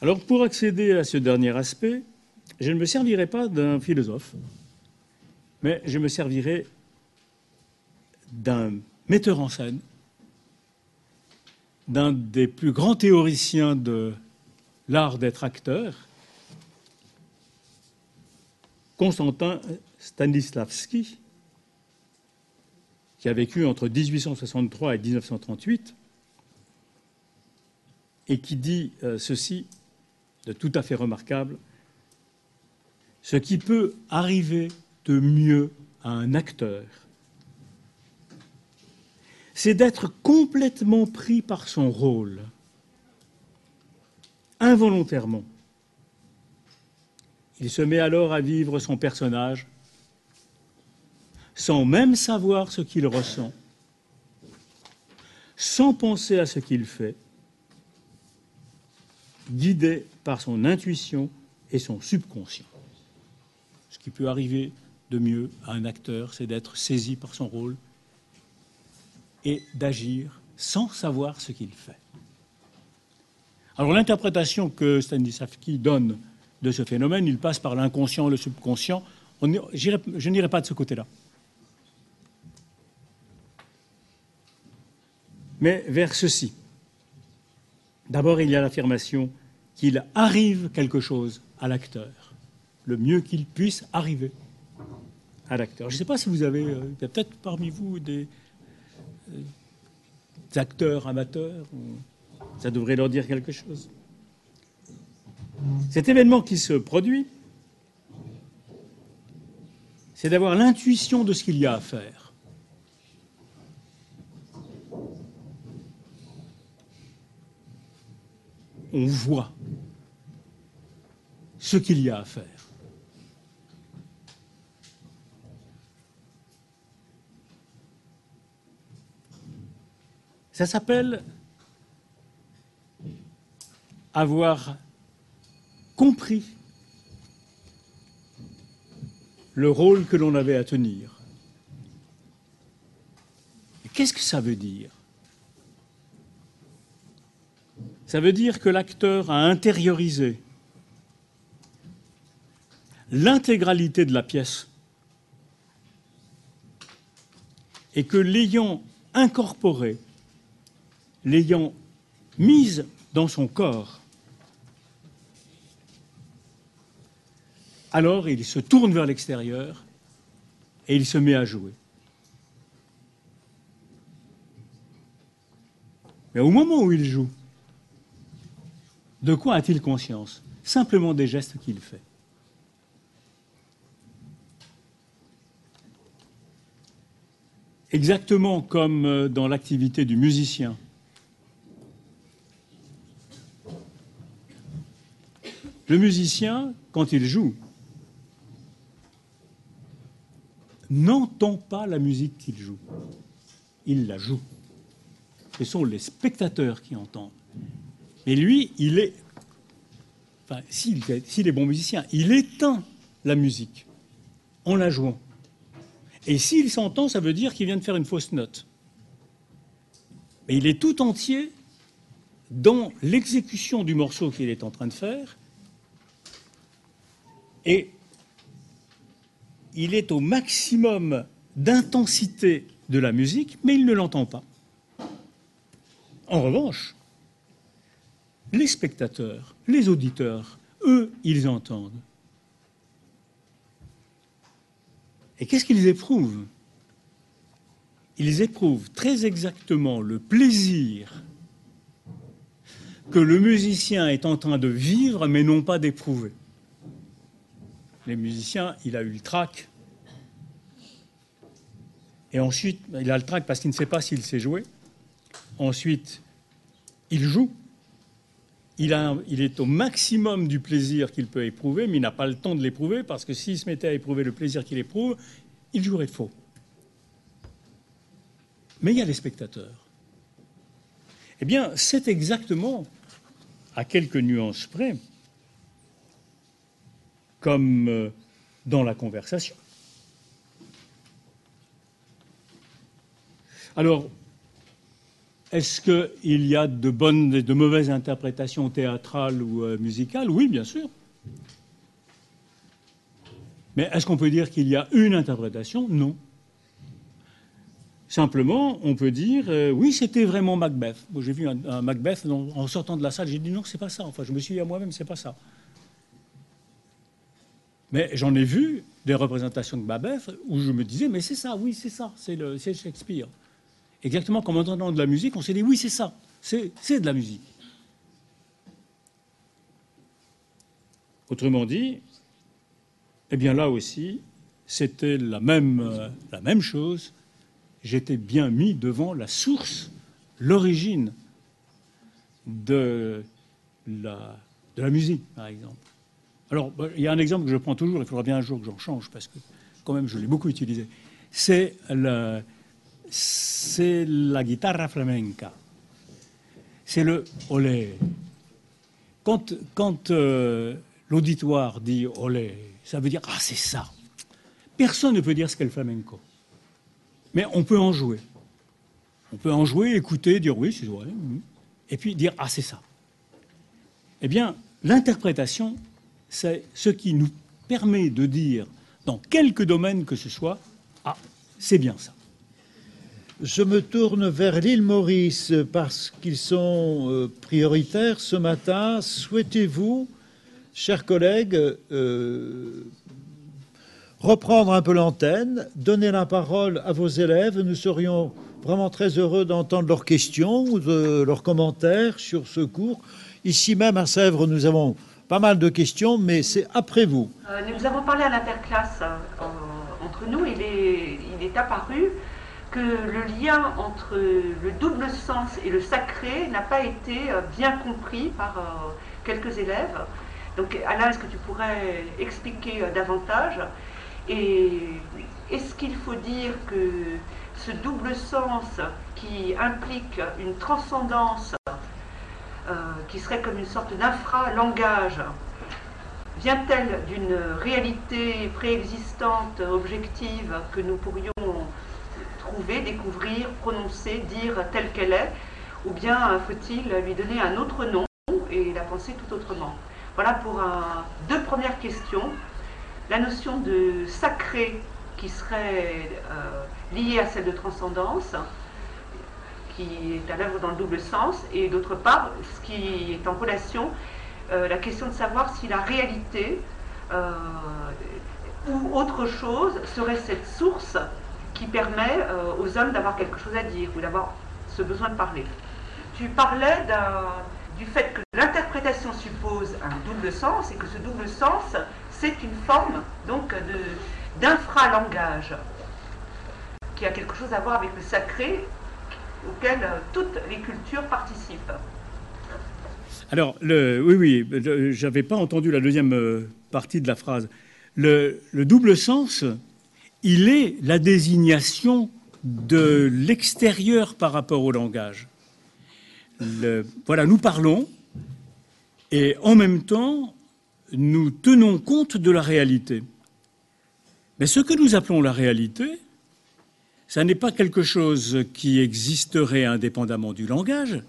Alors pour accéder à ce dernier aspect, je ne me servirai pas d'un philosophe, mais je me servirai d'un metteur en scène, d'un des plus grands théoriciens de l'art d'être acteur, Constantin Stanislavski, qui a vécu entre 1863 et 1938, et qui dit euh, ceci de tout à fait remarquable ce qui peut arriver de mieux à un acteur, c'est d'être complètement pris par son rôle, involontairement. Il se met alors à vivre son personnage sans même savoir ce qu'il ressent, sans penser à ce qu'il fait, guidé par son intuition et son subconscient. Ce qui peut arriver de mieux à un acteur, c'est d'être saisi par son rôle et d'agir sans savoir ce qu'il fait. Alors l'interprétation que Stanislavski donne de ce phénomène, il passe par l'inconscient, le subconscient. je n'irai pas de ce côté-là. Mais vers ceci. D'abord, il y a l'affirmation qu'il arrive quelque chose à l'acteur, le mieux qu'il puisse arriver à l'acteur. Je ne sais pas si vous avez, euh, peut-être parmi vous des, des euh, acteurs amateurs, ça devrait leur dire quelque chose. Cet événement qui se produit, c'est d'avoir l'intuition de ce qu'il y a à faire. On voit ce qu'il y a à faire. Ça s'appelle avoir compris le rôle que l'on avait à tenir. Qu'est-ce que ça veut dire? Ça veut dire que l'acteur a intériorisé l'intégralité de la pièce et que l'ayant incorporé, l'ayant mise dans son corps, alors il se tourne vers l'extérieur et il se met à jouer. Mais au moment où il joue, de quoi a-t-il conscience? Simplement des gestes qu'il fait. Exactement comme euh, dans l'activité du musicien. Le musicien, quand il joue, n'entend pas la musique qu'il joue. Il la joue. Ce sont les spectateurs qui entendent. Et lui, il est. Enfin, s'il est bon musicien, il éteint la musique en la jouant. Et s'il s'entend, ça veut dire qu'il vient de faire une fausse note. Mais il est tout entier dans l'exécution du morceau qu'il est en train de faire. Et il est au maximum d'intensité de la musique, mais il ne l'entend pas. En revanche, les spectateurs, les auditeurs, eux, ils entendent. Et qu'est-ce qu'ils éprouvent? Ils éprouvent très exactement le plaisir que le musicien est en train de vivre, mais non pas d'éprouver. Les musiciens, il a eu le trac. Et ensuite, il a le trac parce qu'il ne sait pas s'il sait jouer. Ensuite, il joue. Il, est au maximum du plaisir qu'il peut éprouver, mais il n'a pas le temps de l'éprouver parce que s'il se mettait à éprouver le plaisir qu'il éprouve, il jouerait faux. Mais il y a les spectateurs. Eh bien, c'est exactement, à quelques nuances près, comme euh, dans la conversation. Alors, est-ce qu'il y a de bonnes et de mauvaises interprétations théâtrales ou euh, musicales? Oui, bien sûr. Mais est-ce qu'on peut dire qu'il y a une interprétation? Non. Simplement, on peut dire euh, oui, c'était vraiment Macbeth. j'ai vu un, Macbeth en sortant de la salle, j'ai dit non, c'est pas ça. Enfin, je me suis dit à moi-même, c'est pas ça. Mais j'en ai vu des représentations de Macbeth où je me disais, mais c'est ça, oui, c'est ça, c'est Shakespeare. Exactement comme en entendant de la musique, on s'est dit oui, c'est ça, c'est de la musique. Autrement dit, eh bien là aussi, c'était la même, euh, la même chose. J'étais bien mis devant la source, l'origine de la, de la musique, par exemple. Alors, bah, il y a un exemple que je prends toujours, il faudra bien un jour que j'en change, parce que quand même, je l'ai beaucoup utilisé. C'est la, c'est la guitare flamenca. C'est le olé. Quand, euh, l'auditoire dit olé, ça veut dire ah c'est ça. Personne ne peut dire ce qu'est le flamenco. Mais on peut en jouer. On peut en jouer, écouter, dire oui, c'est vrai, et puis dire ah c'est ça. Eh bien, l'interprétation, c'est ce qui nous permet de dire dans quelque domaine que ce soit ah c'est bien ça. Je me tourne vers l'île Maurice parce qu'ils sont euh, prioritaires ce matin. Souhaitez-vous, chers collègues, euh, reprendre un peu l'antenne, donner la parole à vos élèves? Nous serions vraiment très heureux d'entendre leurs questions ou de leurs commentaires sur ce cours. Ici même à Sèvres, nous avons pas mal de questions, mais c'est après vous. Euh, nous avons parlé à l'interclasse entre nous. Il est, il est apparu que le lien entre le double sens et le sacré n'a pas été euh, bien compris par euh, quelques élèves. Donc Alain, est-ce que tu pourrais expliquer euh, davantage? Et est-ce qu'il faut dire que ce double sens qui implique une transcendance qui serait comme une sorte d'infra-langage vient-elle d'une réalité préexistante, objective, que nous pourrions trouver, découvrir, prononcer, dire telle qu'elle est, ou bien faut-il lui donner un autre nom et la penser tout autrement Voilà pour deux premières questions. La notion de sacré qui serait euh, liée à celle de transcendance, qui est à l'œuvre dans le double sens, et d'autre part, ce qui est en relation, euh, la question de savoir si la réalité euh, ou autre chose serait cette source qui permet euh, aux hommes d'avoir quelque chose à dire ou d'avoir ce besoin de parler. tu parlais du fait que l'interprétation suppose un double sens et que ce double sens, c'est une forme donc d'infralangage qui a quelque chose à voir avec le sacré auquel euh, toutes les cultures participent. Alors, le, oui, oui, j'avais pas entendu la deuxième euh, partie de la phrase. Le, le double sens, il est la désignation de l'extérieur par rapport au langage. Voilà, nous parlons et en même temps, nous tenons compte de la réalité. Mais ce que nous appelons la réalité, ça n'est pas quelque chose qui existerait indépendamment du langage,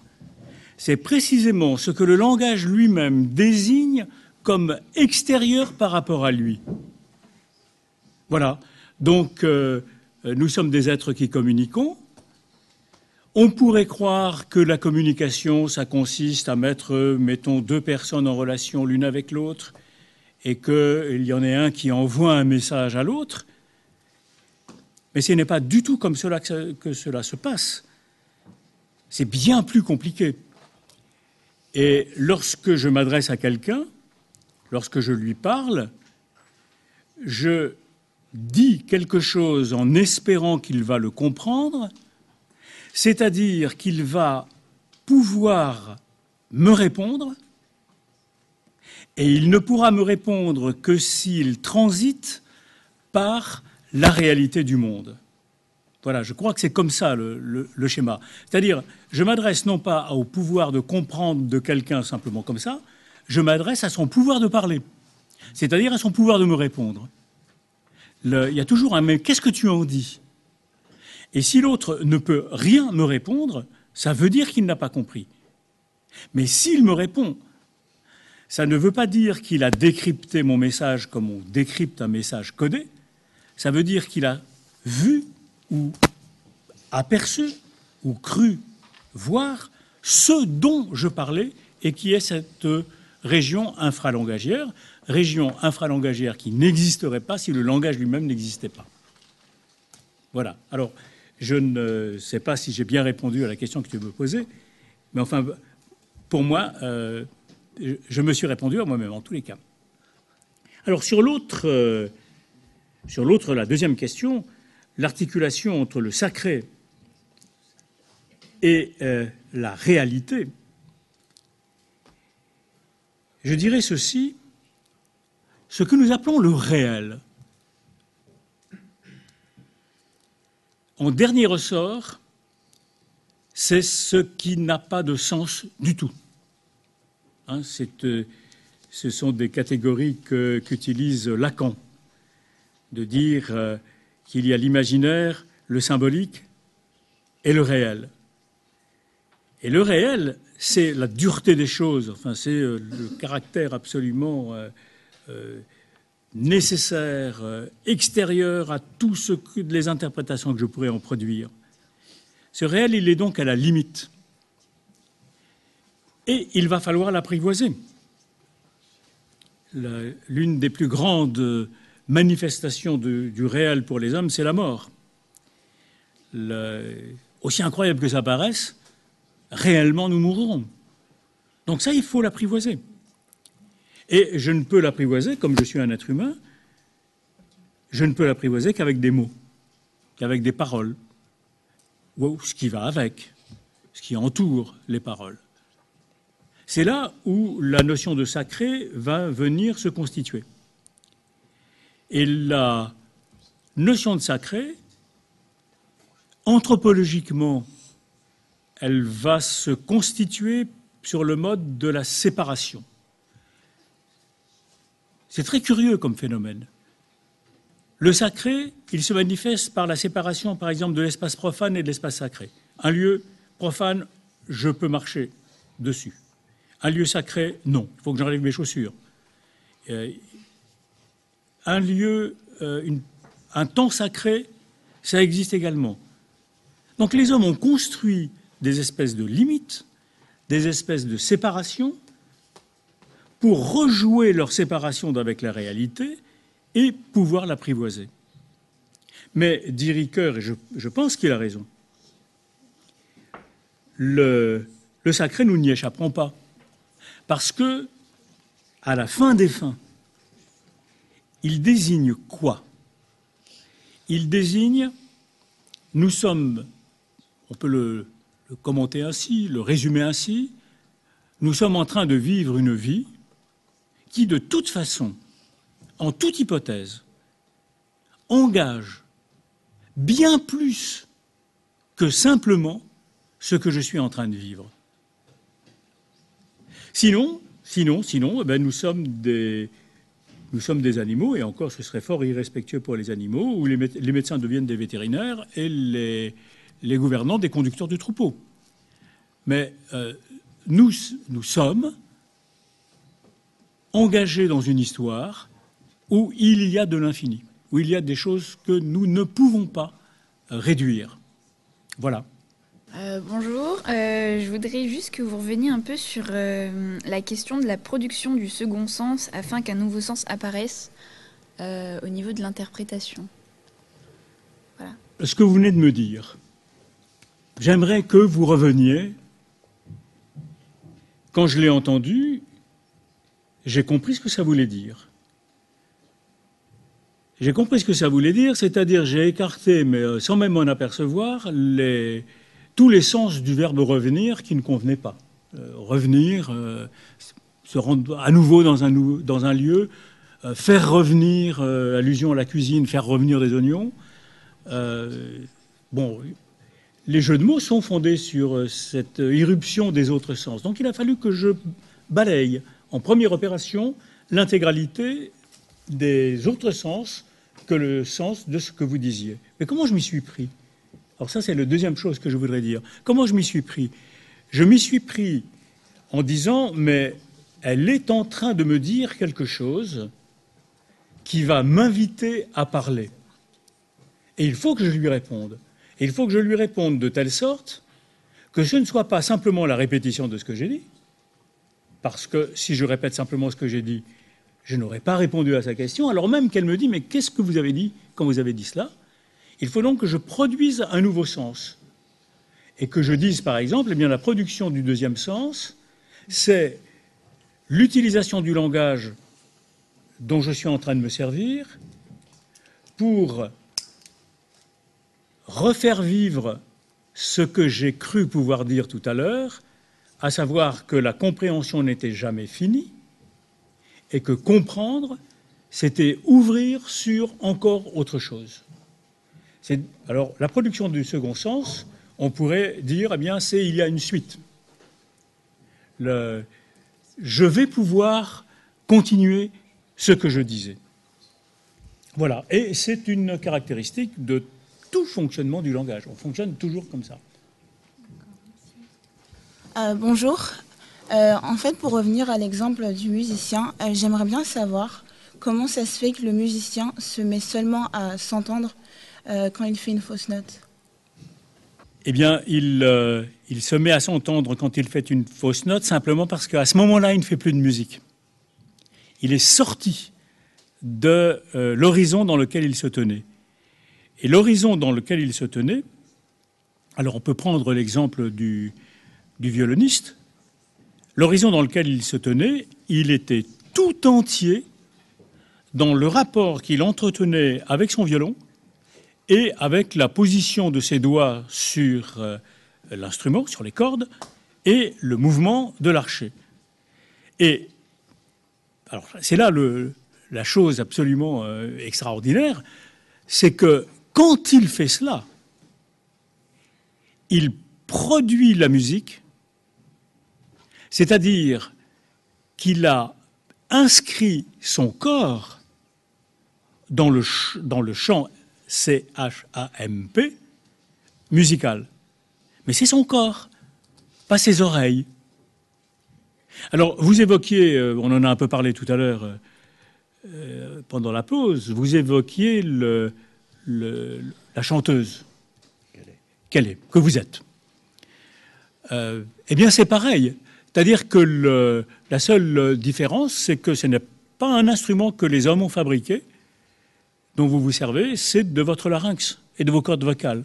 c'est précisément ce que le langage lui-même désigne comme extérieur par rapport à lui. Voilà. Donc, euh, nous sommes des êtres qui communiquons. On pourrait croire que la communication, ça consiste à mettre, mettons, deux personnes en relation l'une avec l'autre et qu'il y en ait un qui envoie un message à l'autre. Mais ce n'est pas du tout comme cela que cela se passe. C'est bien plus compliqué. Et lorsque je m'adresse à quelqu'un, lorsque je lui parle, je dis quelque chose en espérant qu'il va le comprendre, c'est-à-dire qu'il va pouvoir me répondre, et il ne pourra me répondre que s'il transite par la réalité du monde. Voilà, je crois que c'est comme ça le, schéma. C'est-à-dire, je m'adresse non pas au pouvoir de comprendre de quelqu'un simplement comme ça, je m'adresse à son pouvoir de parler, c'est-à-dire à son pouvoir de me répondre. Il y a toujours un mais qu'est-ce que tu en dis? Et si l'autre ne peut rien me répondre, ça veut dire qu'il n'a pas compris. Mais s'il me répond, ça ne veut pas dire qu'il a décrypté mon message comme on décrypte un message codé, ça veut dire qu'il a vu ou aperçu ou cru voir ce dont je parlais et qui est cette région infralangagière, région infralangagière qui n'existerait pas si le langage lui-même n'existait pas. Voilà. Alors, je ne sais pas si j'ai bien répondu à la question que tu me posais, mais enfin, pour moi, euh, je me suis répondu à moi-même en tous les cas. Alors, sur l'autre euh, sur l'autre, la deuxième question, l'articulation entre le sacré et euh, la réalité, je dirais ceci, ce que nous appelons le réel. En dernier ressort, c'est ce qui n'a pas de sens du tout. Hein, euh, ce sont des catégories qu'utilise Lacan de dire euh, qu'il y a l'imaginaire, le symbolique et le réel. Et le réel, c'est la dureté des choses, enfin, c'est euh, le caractère absolument euh, nécessaire, extérieur à tout ce que les interprétations que je pourrais en produire. Ce réel, il est donc à la limite. Et il va falloir l'apprivoiser. L'une des plus grandes manifestation du réel pour les hommes, c'est la mort. aussi incroyable que ça paraisse, réellement nous mourrons. Donc ça, il faut l'apprivoiser. Et je ne peux l'apprivoiser, comme je suis un être humain, je ne peux l'apprivoiser qu'avec des mots, qu'avec des paroles, ou ce qui va avec, ce qui entoure les paroles. C'est là où la notion de sacré va venir se constituer. Et la notion de sacré, anthropologiquement, elle va se constituer sur le mode de la séparation. C'est très curieux comme phénomène. Le sacré, il se manifeste par la séparation, par exemple, de l'espace profane et de l'espace sacré. Un lieu profane, je peux marcher dessus. Un lieu sacré, non. Il faut que j'enlève mes chaussures. Euh, un lieu, euh, un temps sacré, ça existe également. Donc les hommes ont construit des espèces de limites, des espèces de séparations, pour rejouer leur séparation avec la réalité et pouvoir l'apprivoiser. Mais dit Ricoeur, et je, pense qu'il a raison, le, sacré, nous n'y échapperons pas. Parce que, à la fin des fins, il désigne quoi? Il désigne, nous sommes, on peut le, commenter ainsi, le résumer ainsi, nous sommes en train de vivre une vie qui, de toute façon, en toute hypothèse, engage bien plus que simplement ce que je suis en train de vivre. Sinon, sinon, sinon, eh ben nous sommes des, animaux, et encore ce serait fort irrespectueux pour les animaux, où les, médecins deviennent des vétérinaires et les, les gouvernants des conducteurs de troupeaux. Mais euh, nous, nous sommes engagés dans une histoire où il y a de l'infini, où il y a des choses que nous ne pouvons pas réduire. Voilà. Euh, bonjour, euh, je voudrais juste que vous reveniez un peu sur euh, la question de la production du second sens afin qu'un nouveau sens apparaisse au niveau de l'interprétation. Voilà. Ce que vous venez de me dire, j'aimerais que vous reveniez. Quand je l'ai entendu, j'ai compris ce que ça voulait dire. J'ai compris ce que ça voulait dire, c'est-à-dire j'ai écarté, mais sans même m'en apercevoir, tous les sens du verbe revenir qui ne convenaient pas. Euh, revenir, euh, se rendre à nouveau dans un, lieu, euh, faire revenir, allusion à la cuisine, faire revenir des oignons. bon, les jeux de mots sont fondés sur cette irruption des autres sens. Donc il a fallu que je balaye en première opération l'intégralité des autres sens que le sens de ce que vous disiez. Mais comment je m'y suis pris? Alors ça, c'est la deuxième chose que je voudrais dire. Comment je m'y suis pris? Je m'y suis pris en disant, mais elle est en train de me dire quelque chose qui va m'inviter à parler. Et il faut que je lui réponde. Et il faut que je lui réponde de telle sorte que ce ne soit pas simplement la répétition de ce que j'ai dit, parce que si je répète simplement ce que j'ai dit, je n'aurais pas répondu à sa question, alors même qu'elle me dit, mais qu'est-ce que vous avez dit quand vous avez dit cela? Il faut donc que je produise un nouveau sens. Et que je dise, par exemple, eh bien, la production du deuxième sens, c'est l'utilisation du langage dont je suis en train de me servir pour refaire vivre ce que j'ai cru pouvoir dire tout à l'heure, à savoir que la compréhension n'était jamais finie et que comprendre, c'était ouvrir sur encore autre chose. Alors, la production du second sens, on pourrait dire, eh bien, c'est il y a une suite. je vais pouvoir continuer ce que je disais. Voilà. Et c'est une caractéristique de tout fonctionnement du langage. On fonctionne toujours comme ça. Euh, bonjour. Euh, en fait, pour revenir à l'exemple du musicien, euh, j'aimerais bien savoir comment ça se fait que le musicien se met seulement à s'entendre quand il fait une fausse note Eh bien, il, il se met à s'entendre quand il fait une fausse note simplement parce qu'à ce moment-là, il ne fait plus de musique. Il est sorti de l'horizon dans lequel il se tenait. Et l'horizon dans lequel il se tenait, alors on peut prendre l'exemple du, du violoniste, l'horizon dans lequel il se tenait, il était tout entier dans le rapport qu'il entretenait avec son violon et avec la position de ses doigts sur euh, l'instrument, sur les cordes, et le mouvement de l'archer. Et alors c'est là le, la chose absolument euh, extraordinaire, c'est que quand il fait cela, il produit la musique, c'est-à-dire qu'il a inscrit son corps dans le, dans le champ C-H-A-M-P, musical. Mais c'est son corps, pas ses oreilles. Alors, vous évoquiez, euh, on en a un peu parlé tout à l'heure euh, euh, pendant la pause, vous évoquiez le, la chanteuse qu'elle est, que vous êtes. eh bien, c'est pareil. C'est-à-dire que la seule différence, c'est que ce n'est pas un instrument que les hommes ont fabriqué, dont vous vous servez, c'est de votre larynx et de vos cordes vocales.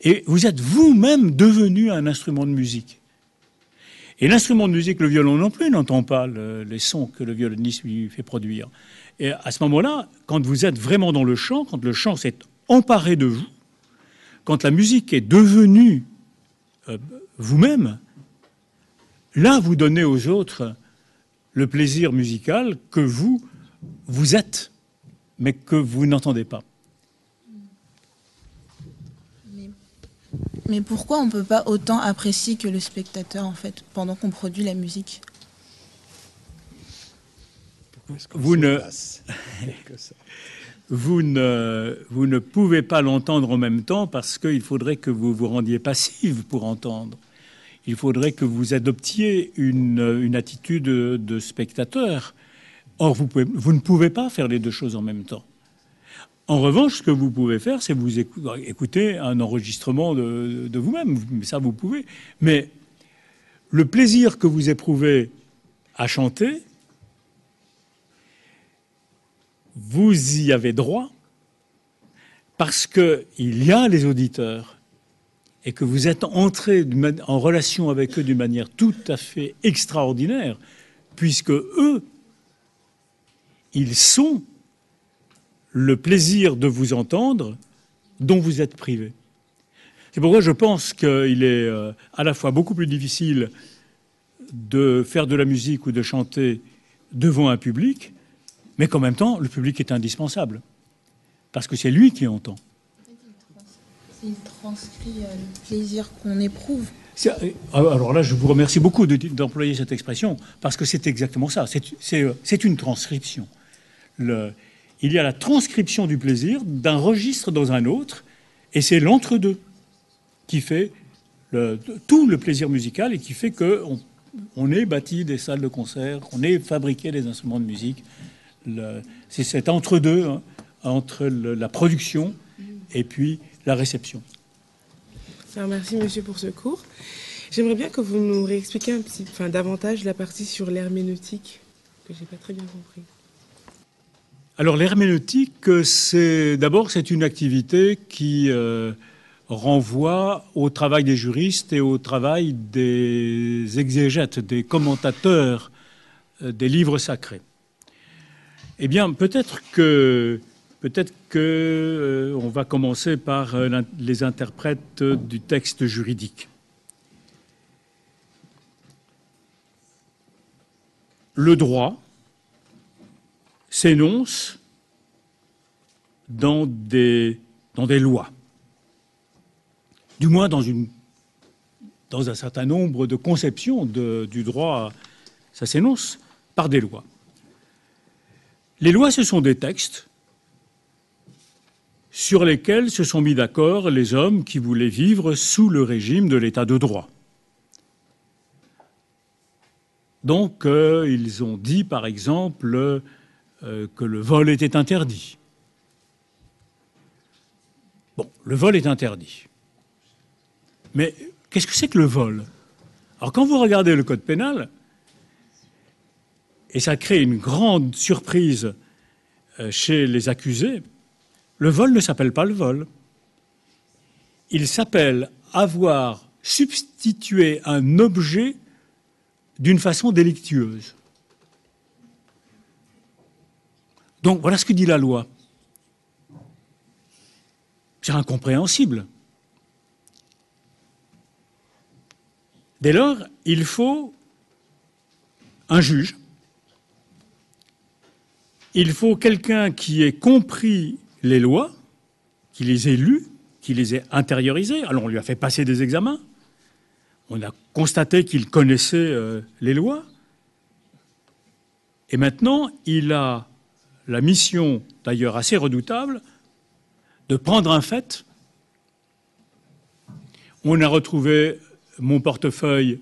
Et vous êtes vous-même devenu un instrument de musique. Et l'instrument de musique, le violon non plus, n'entend pas les sons que le violoniste lui fait produire. Et à ce moment-là, quand vous êtes vraiment dans le chant, quand le chant s'est emparé de vous, quand la musique est devenue euh, vous-même, là, vous donnez aux autres le plaisir musical que vous, vous êtes, mais que vous n'entendez pas. Mais pourquoi on ne peut pas autant apprécier que le spectateur, en fait, pendant qu'on produit la musique? Vous ne... vous ne, vous ne pouvez pas l'entendre en même temps parce qu'il faudrait que vous vous rendiez passive pour entendre. Il faudrait que vous adoptiez une, une attitude de spectateur. Or, vous, ne pouvez pas faire les deux choses en même temps. En revanche, ce que vous pouvez faire, c'est vous écouter un enregistrement de, vous-même. Ça, vous pouvez. Mais le plaisir que vous éprouvez à chanter, vous y avez droit parce qu'il y a les auditeurs et que vous êtes entré en relation avec eux d'une manière tout à fait extraordinaire, puisque eux, ils sont le plaisir de vous entendre dont vous êtes privé. C'est pourquoi je pense qu'il est euh, à la fois beaucoup plus difficile de faire de la musique ou de chanter devant un public, mais qu'en même temps, le public est indispensable, parce que c'est lui qui entend. Il transcrit euh, le plaisir qu'on éprouve. Euh, alors là, je vous remercie beaucoup d'employer cette expression, parce que c'est exactement ça. C'est une transcription. Le, il y a la transcription du plaisir d'un registre dans un autre, et c'est l'entre-deux qui fait tout le plaisir musical et qui fait qu'on on ait bâti des salles de concert, qu'on ait fabriqué des instruments de musique. C'est cet entre-deux hein, entre la production et puis la réception. merci monsieur pour ce cours. J'aimerais bien que vous nous réexpliquiez un petit, enfin, davantage la partie sur l'herméneutique que j'ai pas très bien compris. Alors l'herméneutique, c'est d'abord c'est une activité qui euh, renvoie au travail des juristes et au travail des exégètes, des commentateurs euh, des livres sacrés. Eh bien, peut-être que peut-être que euh, va commencer par les interprètes du texte juridique. Le droit, s'énonce dans des, lois, du moins dans un certain nombre de conceptions du droit, ça s'énonce par des lois. Les lois, ce sont des textes sur lesquels se sont mis d'accord les hommes qui voulaient vivre sous le régime de l'état de droit. Donc, euh, ils ont dit, par exemple, euh, que le vol était interdit. Bon, le vol est interdit. Mais qu'est-ce que c'est que le vol? Alors quand vous regardez le code pénal, et ça crée une grande surprise euh, chez les accusés, le vol ne s'appelle pas le vol. Il s'appelle avoir substitué un objet d'une façon délictueuse. Donc voilà ce que dit la loi. C'est incompréhensible. Dès lors, il faut un juge, il faut quelqu'un qui ait compris les lois, qui les ait lues, qui les ait intériorisées. Alors on lui a fait passer des examens, on a constaté qu'il connaissait euh, les lois, et maintenant il a la mission, d'ailleurs assez redoutable, de prendre un fait. On a retrouvé mon portefeuille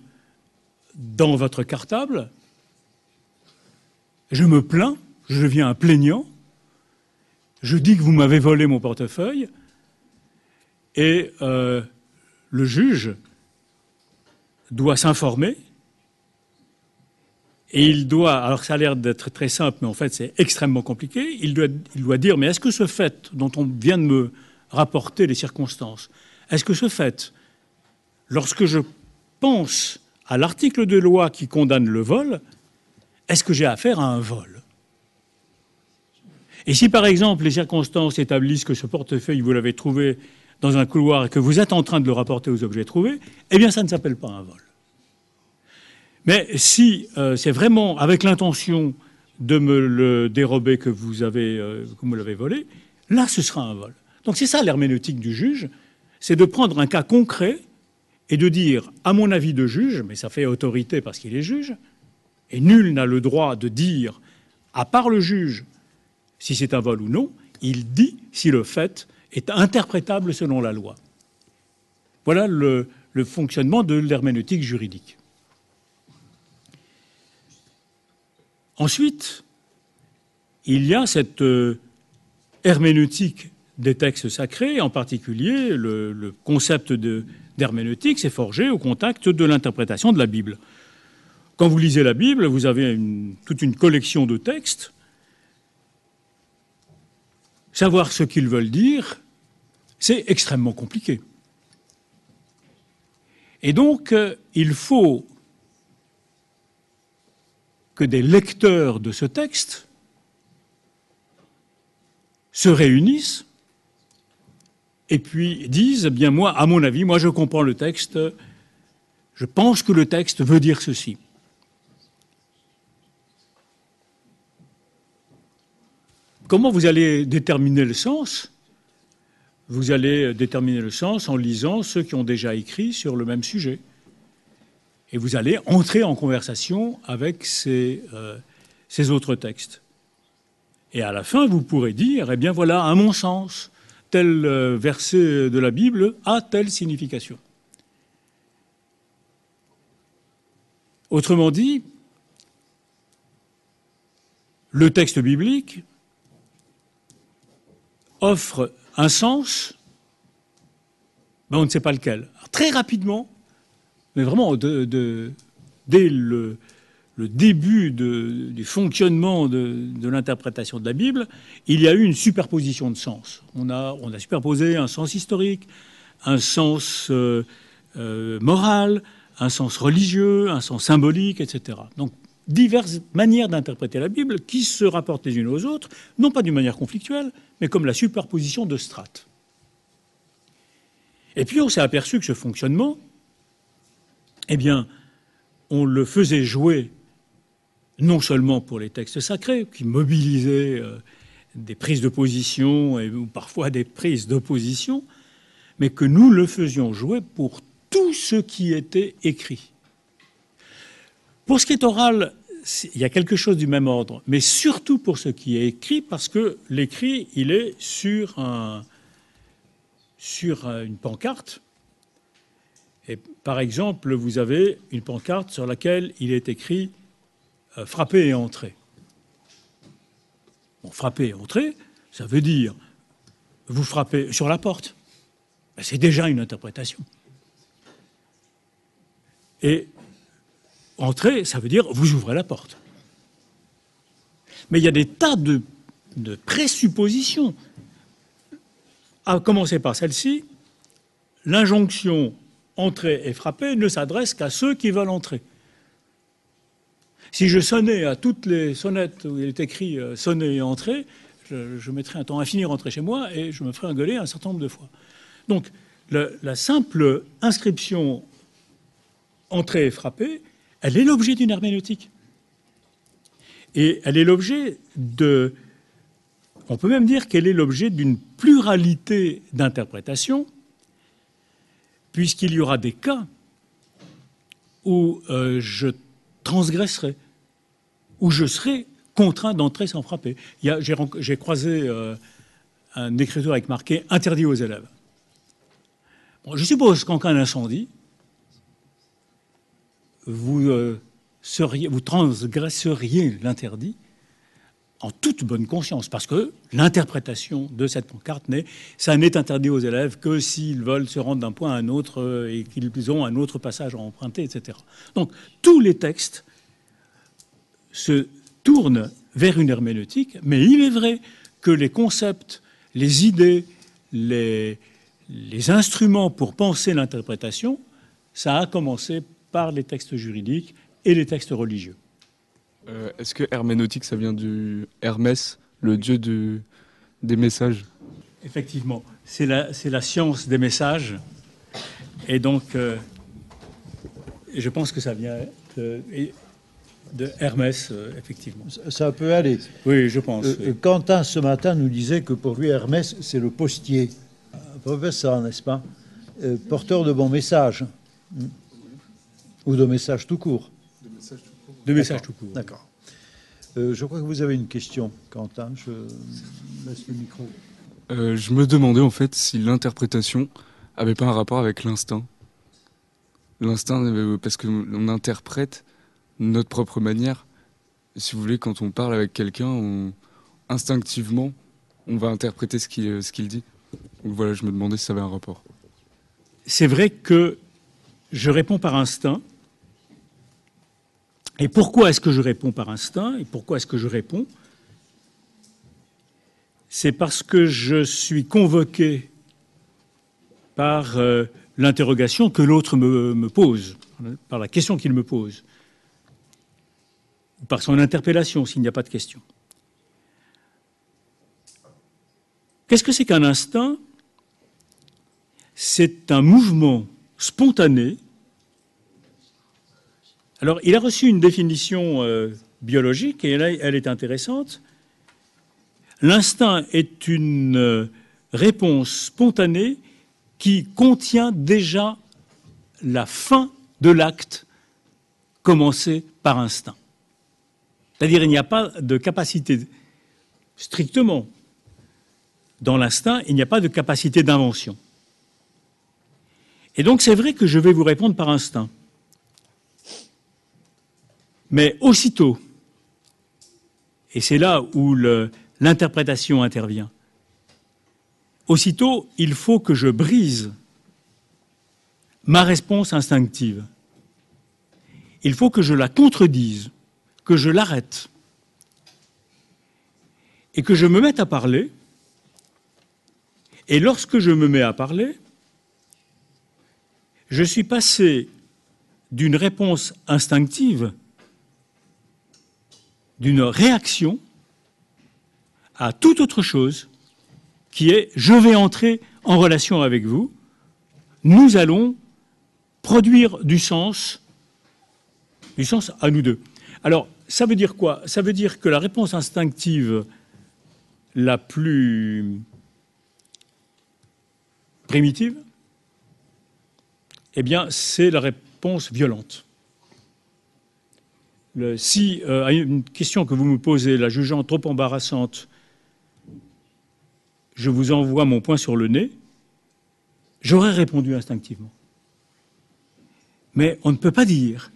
dans votre cartable. Je me plains, je deviens un plaignant. Je dis que vous m'avez volé mon portefeuille. Et euh, le juge doit s'informer et il doit, alors ça a l'air d'être très simple, mais en fait c'est extrêmement compliqué, il doit, il doit dire, mais est-ce que ce fait dont on vient de me rapporter les circonstances, est-ce que ce fait, lorsque je pense à l'article de loi qui condamne le vol, est-ce que j'ai affaire à un vol? Et si par exemple les circonstances établissent que ce portefeuille, vous l'avez trouvé dans un couloir et que vous êtes en train de le rapporter aux objets trouvés, eh bien ça ne s'appelle pas un vol. Mais si euh, c'est vraiment avec l'intention de me le dérober que vous, avez, euh, que vous me l'avez volé, là ce sera un vol. Donc c'est ça l'herméneutique du juge, c'est de prendre un cas concret et de dire, à mon avis de juge, mais ça fait autorité parce qu'il est juge, et nul n'a le droit de dire, à part le juge, si c'est un vol ou non, il dit si le fait est interprétable selon la loi. Voilà le, fonctionnement de l'herméneutique juridique. Ensuite, il y a cette euh, herméneutique des textes sacrés, en particulier le, concept d'herméneutique s'est forgé au contact de l'interprétation de la Bible. Quand vous lisez la Bible, vous avez toute une collection de textes. Savoir ce qu'ils veulent dire, c'est extrêmement compliqué. Et donc, euh, il faut que des lecteurs de ce texte se réunissent et puis disent, eh bien moi, à mon avis, moi je comprends le texte, je pense que le texte veut dire ceci. Comment vous allez déterminer le sens? Vous allez déterminer le sens en lisant ceux qui ont déjà écrit sur le même sujet. Et vous allez entrer en conversation avec ces, euh, autres textes. Et à la fin, vous pourrez dire, eh bien voilà, à mon sens, tel euh, verset de la Bible a telle signification. Autrement dit, le texte biblique offre un sens, mais on ne sait pas lequel. très rapidement, mais vraiment dès le, début du fonctionnement de, l'interprétation de la Bible, il y a eu une superposition de sens. On a, on a superposé un sens historique, un sens euh, euh, moral, un sens religieux, un sens symbolique, etc. Donc diverses manières d'interpréter la Bible qui se rapportent les unes aux autres, non pas d'une manière conflictuelle, mais comme la superposition de strates. Et puis on s'est aperçu que ce fonctionnement, eh bien, on le faisait jouer non seulement pour les textes sacrés, qui mobilisaient euh, des prises de position ou parfois des prises d'opposition, mais que nous le faisions jouer pour tout ce qui était écrit. Pour ce qui est oral, il y a quelque chose du même ordre, mais surtout pour ce qui est écrit, parce que l'écrit, il est sur, sur une pancarte. Et par exemple, vous avez une pancarte sur laquelle il est écrit euh, frapper et entrer. Bon, frapper et entrer, ça veut dire vous frappez sur la porte. Ben, c'est déjà une interprétation. Et entrer, ça veut dire vous ouvrez la porte. Mais il y a des tas de, présuppositions. À commencer par celle-ci, l'injonction entrer et frapper ne s'adresse qu'à ceux qui veulent entrer. Si je sonnais à toutes les sonnettes où il est écrit euh, sonner et entrer, je, mettrais un temps infini à rentrer chez moi et je me ferais engueuler un certain nombre de fois. Donc, la simple inscription entrer et frapper, elle est l'objet d'une herméneutique. Et elle est l'objet de. On peut même dire qu'elle est l'objet d'une pluralité d'interprétations, puisqu'il y aura des cas où euh, je transgresserai, où je serai contraint d'entrer sans frapper. J'ai croisé euh, un écriture avec marqué interdit aux élèves. je suppose qu'en cas d'incendie, vous, euh, vous transgresseriez l'interdit en toute bonne conscience, parce que l'interprétation de cette pancarte n'est, ça n'est interdit aux élèves que s'ils veulent se rendre d'un point à un autre euh, et qu'ils ont un autre passage à emprunter, etc. Donc tous les textes se tournent vers une herméneutique, mais il est vrai que les concepts, les idées, les, les instruments pour penser l'interprétation, ça a commencé par les textes juridiques et les textes religieux. Euh, est-ce que herméneutique, ça vient du Hermès, le dieu des messages? Effectivement, c'est la, la, science des messages. Et donc, euh, je pense que ça vient de, de Hermès, euh, effectivement. Ça, peut aller. Oui, je pense. Quentin, ce matin, nous disait que pour lui, Hermès, c'est le postier. Professeur, n'est-ce pas? Porteur de bons messages. Ou de messages tout court. De messages tout court. D'accord. Euh, je crois que vous avez une question, Quentin. Je laisse le micro. Euh, je me demandais en fait si l'interprétation avait pas un rapport avec l'instinct. L'instinct, euh, parce qu'on interprète notre propre manière. Si vous voulez, quand on parle avec quelqu'un, instinctivement, on va interpréter ce qu'il ce qu'il dit. Donc voilà, je me demandais si ça avait un rapport. C'est vrai que je réponds par instinct, et pourquoi est-ce que je réponds par instinct Et pourquoi est-ce que je réponds? C'est parce que je suis convoqué par euh, l'interrogation que l'autre me, pose, par la question qu'il me pose, par son interpellation s'il n'y a pas de question. Qu'est-ce que c'est qu'un instinct? C'est un mouvement spontané alors, il a reçu une définition euh, biologique et elle, elle, est intéressante. L'instinct est une euh, réponse spontanée qui contient déjà la fin de l'acte commencé par instinct. C'est-à-dire il n'y a pas de capacité, strictement, dans l'instinct, il n'y a pas de capacité d'invention. Et donc c'est vrai que je vais vous répondre par instinct. Mais aussitôt, et c'est là où l'interprétation intervient, aussitôt, il faut que je brise ma réponse instinctive. Il faut que je la contredise, que je l'arrête, et que je me mette à parler. Et lorsque je me mets à parler, je suis passé d'une réponse instinctive d'une réaction à toute autre chose qui est je vais entrer en relation avec vous, nous allons produire du sens, du sens à nous deux. Alors, ça veut dire quoi? Ça veut dire que la réponse instinctive la plus primitive, eh bien, c'est la réponse violente si euh, une question que vous me posez, la jugeant trop embarrassante, je vous envoie mon point sur le nez, j'aurais répondu instinctivement. Mais on ne peut pas dire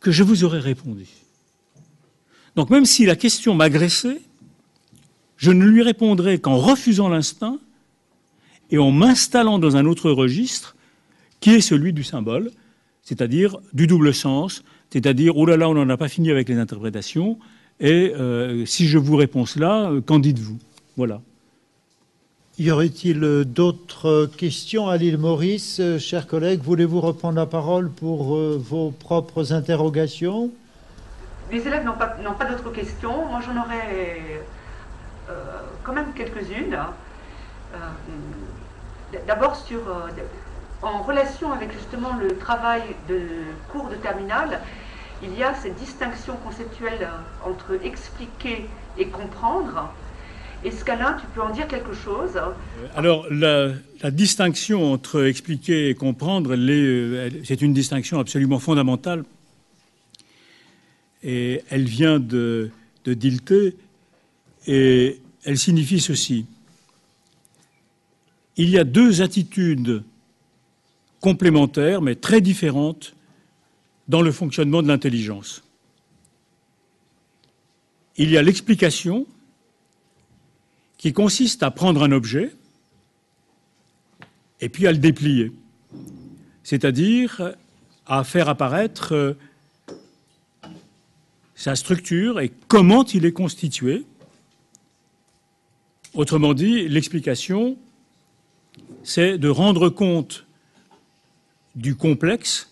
que je vous aurais répondu. Donc même si la question m'agressait, je ne lui répondrai qu'en refusant l'instinct et en m'installant dans un autre registre qui est celui du symbole, c'est-à-dire du double sens, c'est-à-dire, oh là là, on n'en a pas fini avec les interprétations, et euh, si je vous réponds cela, euh, qu'en dites-vous? Voilà. Y aurait-il euh, d'autres questions à l'île Maurice Chers collègues, voulez-vous reprendre la parole pour vos propres interrogations? Les élèves n'ont pas, pas d'autres questions. Moi, j'en aurais quand même quelques-unes. D'abord sur en relation avec justement le travail de cours de terminale, il y a cette distinction conceptuelle entre expliquer et comprendre. Est-ce qu'Alain, tu peux en dire quelque chose? Euh, Alors, la, distinction entre expliquer et comprendre, euh, c'est une distinction absolument fondamentale. Et elle vient de, de et elle signifie ceci. Il y a deux attitudes complémentaires, mais très différentes dans le fonctionnement de l'intelligence. Il y a l'explication qui consiste à prendre un objet et puis à le déplier, c'est-à-dire à faire apparaître euh, sa structure et comment il est constitué. Autrement dit, l'explication, c'est de rendre compte du complexe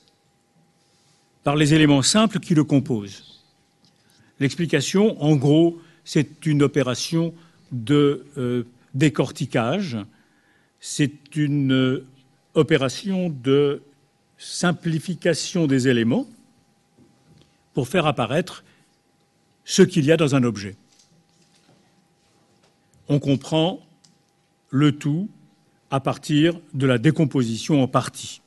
par les éléments simples qui le composent. L'explication, en gros, c'est une opération de euh, décortiquage, c'est une euh, opération de simplification des éléments pour faire apparaître ce qu'il y a dans un objet. On comprend le tout à partir de la décomposition en parties.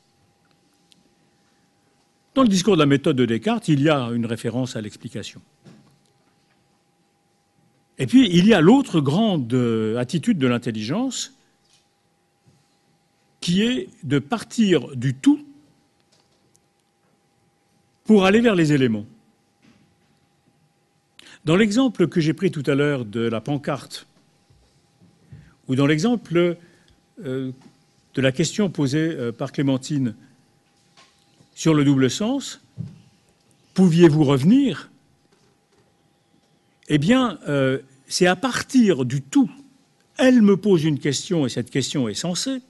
Dans le discours de la méthode de Descartes, il y a une référence à l'explication. Et puis, il y a l'autre grande euh, attitude de l'intelligence, qui est de partir du tout pour aller vers les éléments. Dans l'exemple que j'ai pris tout à l'heure de la pancarte, ou dans l'exemple euh, de la question posée euh, par Clémentine sur le double sens, pouviez-vous revenir? Eh bien, euh, c'est à partir du tout. Elle me pose une question et cette question est censée.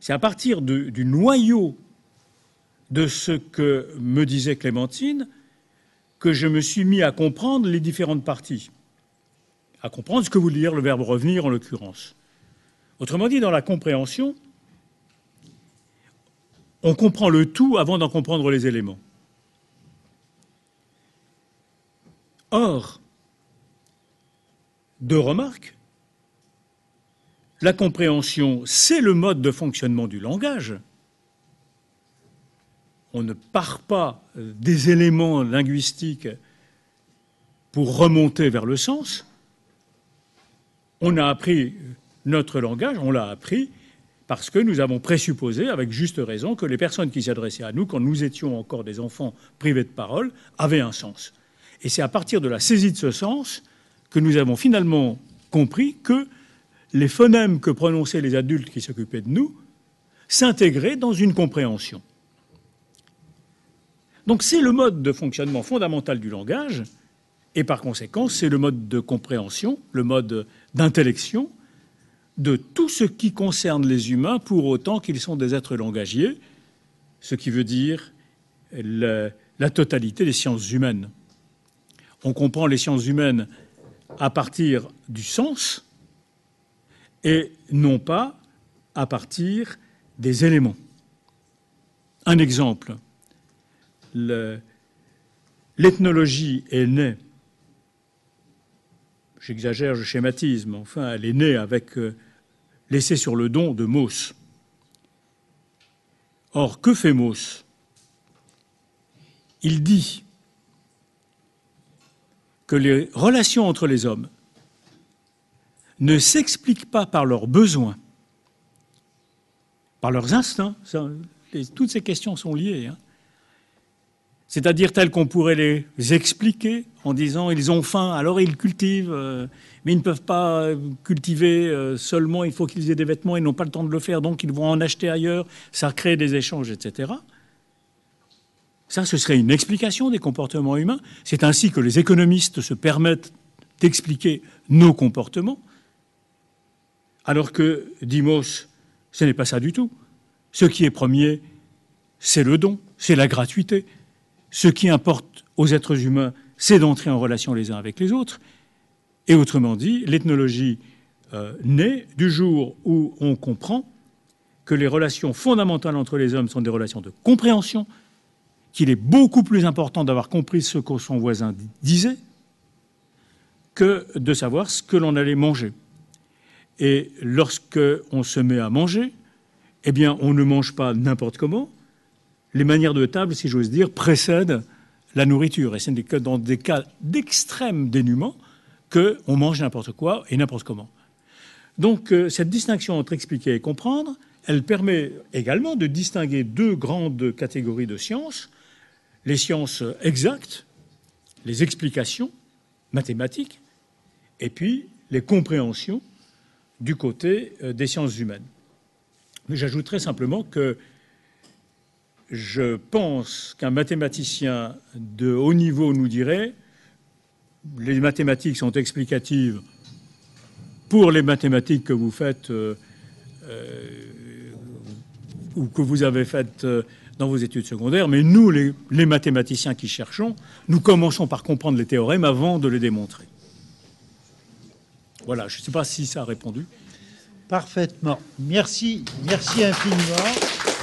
C'est à partir du noyau de ce que me disait Clémentine que je me suis mis à comprendre les différentes parties, à comprendre ce que voulait dire le verbe revenir en l'occurrence. Autrement dit, dans la compréhension, on comprend le tout avant d'en comprendre les éléments. Or, deux remarques. La compréhension, c'est le mode de fonctionnement du langage. On ne part pas des éléments linguistiques pour remonter vers le sens. On a appris notre langage, on l'a appris parce que nous avons présupposé, avec juste raison, que les personnes qui s'adressaient à nous, quand nous étions encore des enfants privés de parole, avaient un sens. Et c'est à partir de la saisie de ce sens que nous avons finalement compris que les phonèmes que prononçaient les adultes qui s'occupaient de nous s'intégraient dans une compréhension. Donc c'est le mode de fonctionnement fondamental du langage, et par conséquent c'est le mode de compréhension, le mode d'intellection de tout ce qui concerne les humains pour autant qu'ils sont des êtres langagiers, ce qui veut dire la totalité des sciences humaines. On comprend les sciences humaines à partir du sens et non pas à partir des éléments. Un exemple, l'ethnologie est née, j'exagère, je schématise, mais enfin elle est née avec euh, l'essai sur le don de Mauss. Or, que fait Mauss? Il dit que les relations entre les hommes ne s'expliquent pas par leurs besoins, par leurs instincts. toutes ces questions sont liées. Hein. C'est-à-dire telles qu'on pourrait les expliquer en disant ils ont faim, alors ils cultivent, euh, mais ils ne peuvent pas cultiver euh, seulement, il faut qu'ils aient des vêtements, ils n'ont pas le temps de le faire, donc ils vont en acheter ailleurs, ça crée des échanges, etc. Ça, ce serait une explication des comportements humains. C'est ainsi que les économistes se permettent d'expliquer nos comportements, alors que, Dimos, ce n'est pas ça du tout. Ce qui est premier, c'est le don, c'est la gratuité. Ce qui importe aux êtres humains, c'est d'entrer en relation les uns avec les autres. Et autrement dit, l'ethnologie euh, naît du jour où on comprend que les relations fondamentales entre les hommes sont des relations de compréhension, qu'il est beaucoup plus important d'avoir compris ce que son voisin disait que de savoir ce que l'on allait manger. Et lorsque on se met à manger, eh bien, on ne mange pas n'importe comment. Les manières de table, si j'ose dire, précèdent la nourriture. Et ce n'est que dans des cas d'extrême dénuement qu'on mange n'importe quoi et n'importe comment. Donc, euh, cette distinction entre expliquer et comprendre, elle permet également de distinguer deux grandes catégories de sciences les sciences exactes, les explications mathématiques, et puis les compréhensions du côté euh, des sciences humaines. J'ajouterai simplement que je pense qu'un mathématicien de haut niveau nous dirait les mathématiques sont explicatives pour les mathématiques que vous faites euh, euh, ou que vous avez faites dans vos études secondaires, mais nous, les, les mathématiciens qui cherchons, nous commençons par comprendre les théorèmes avant de les démontrer. Voilà, je ne sais pas si ça a répondu. Parfaitement. Merci, merci infiniment.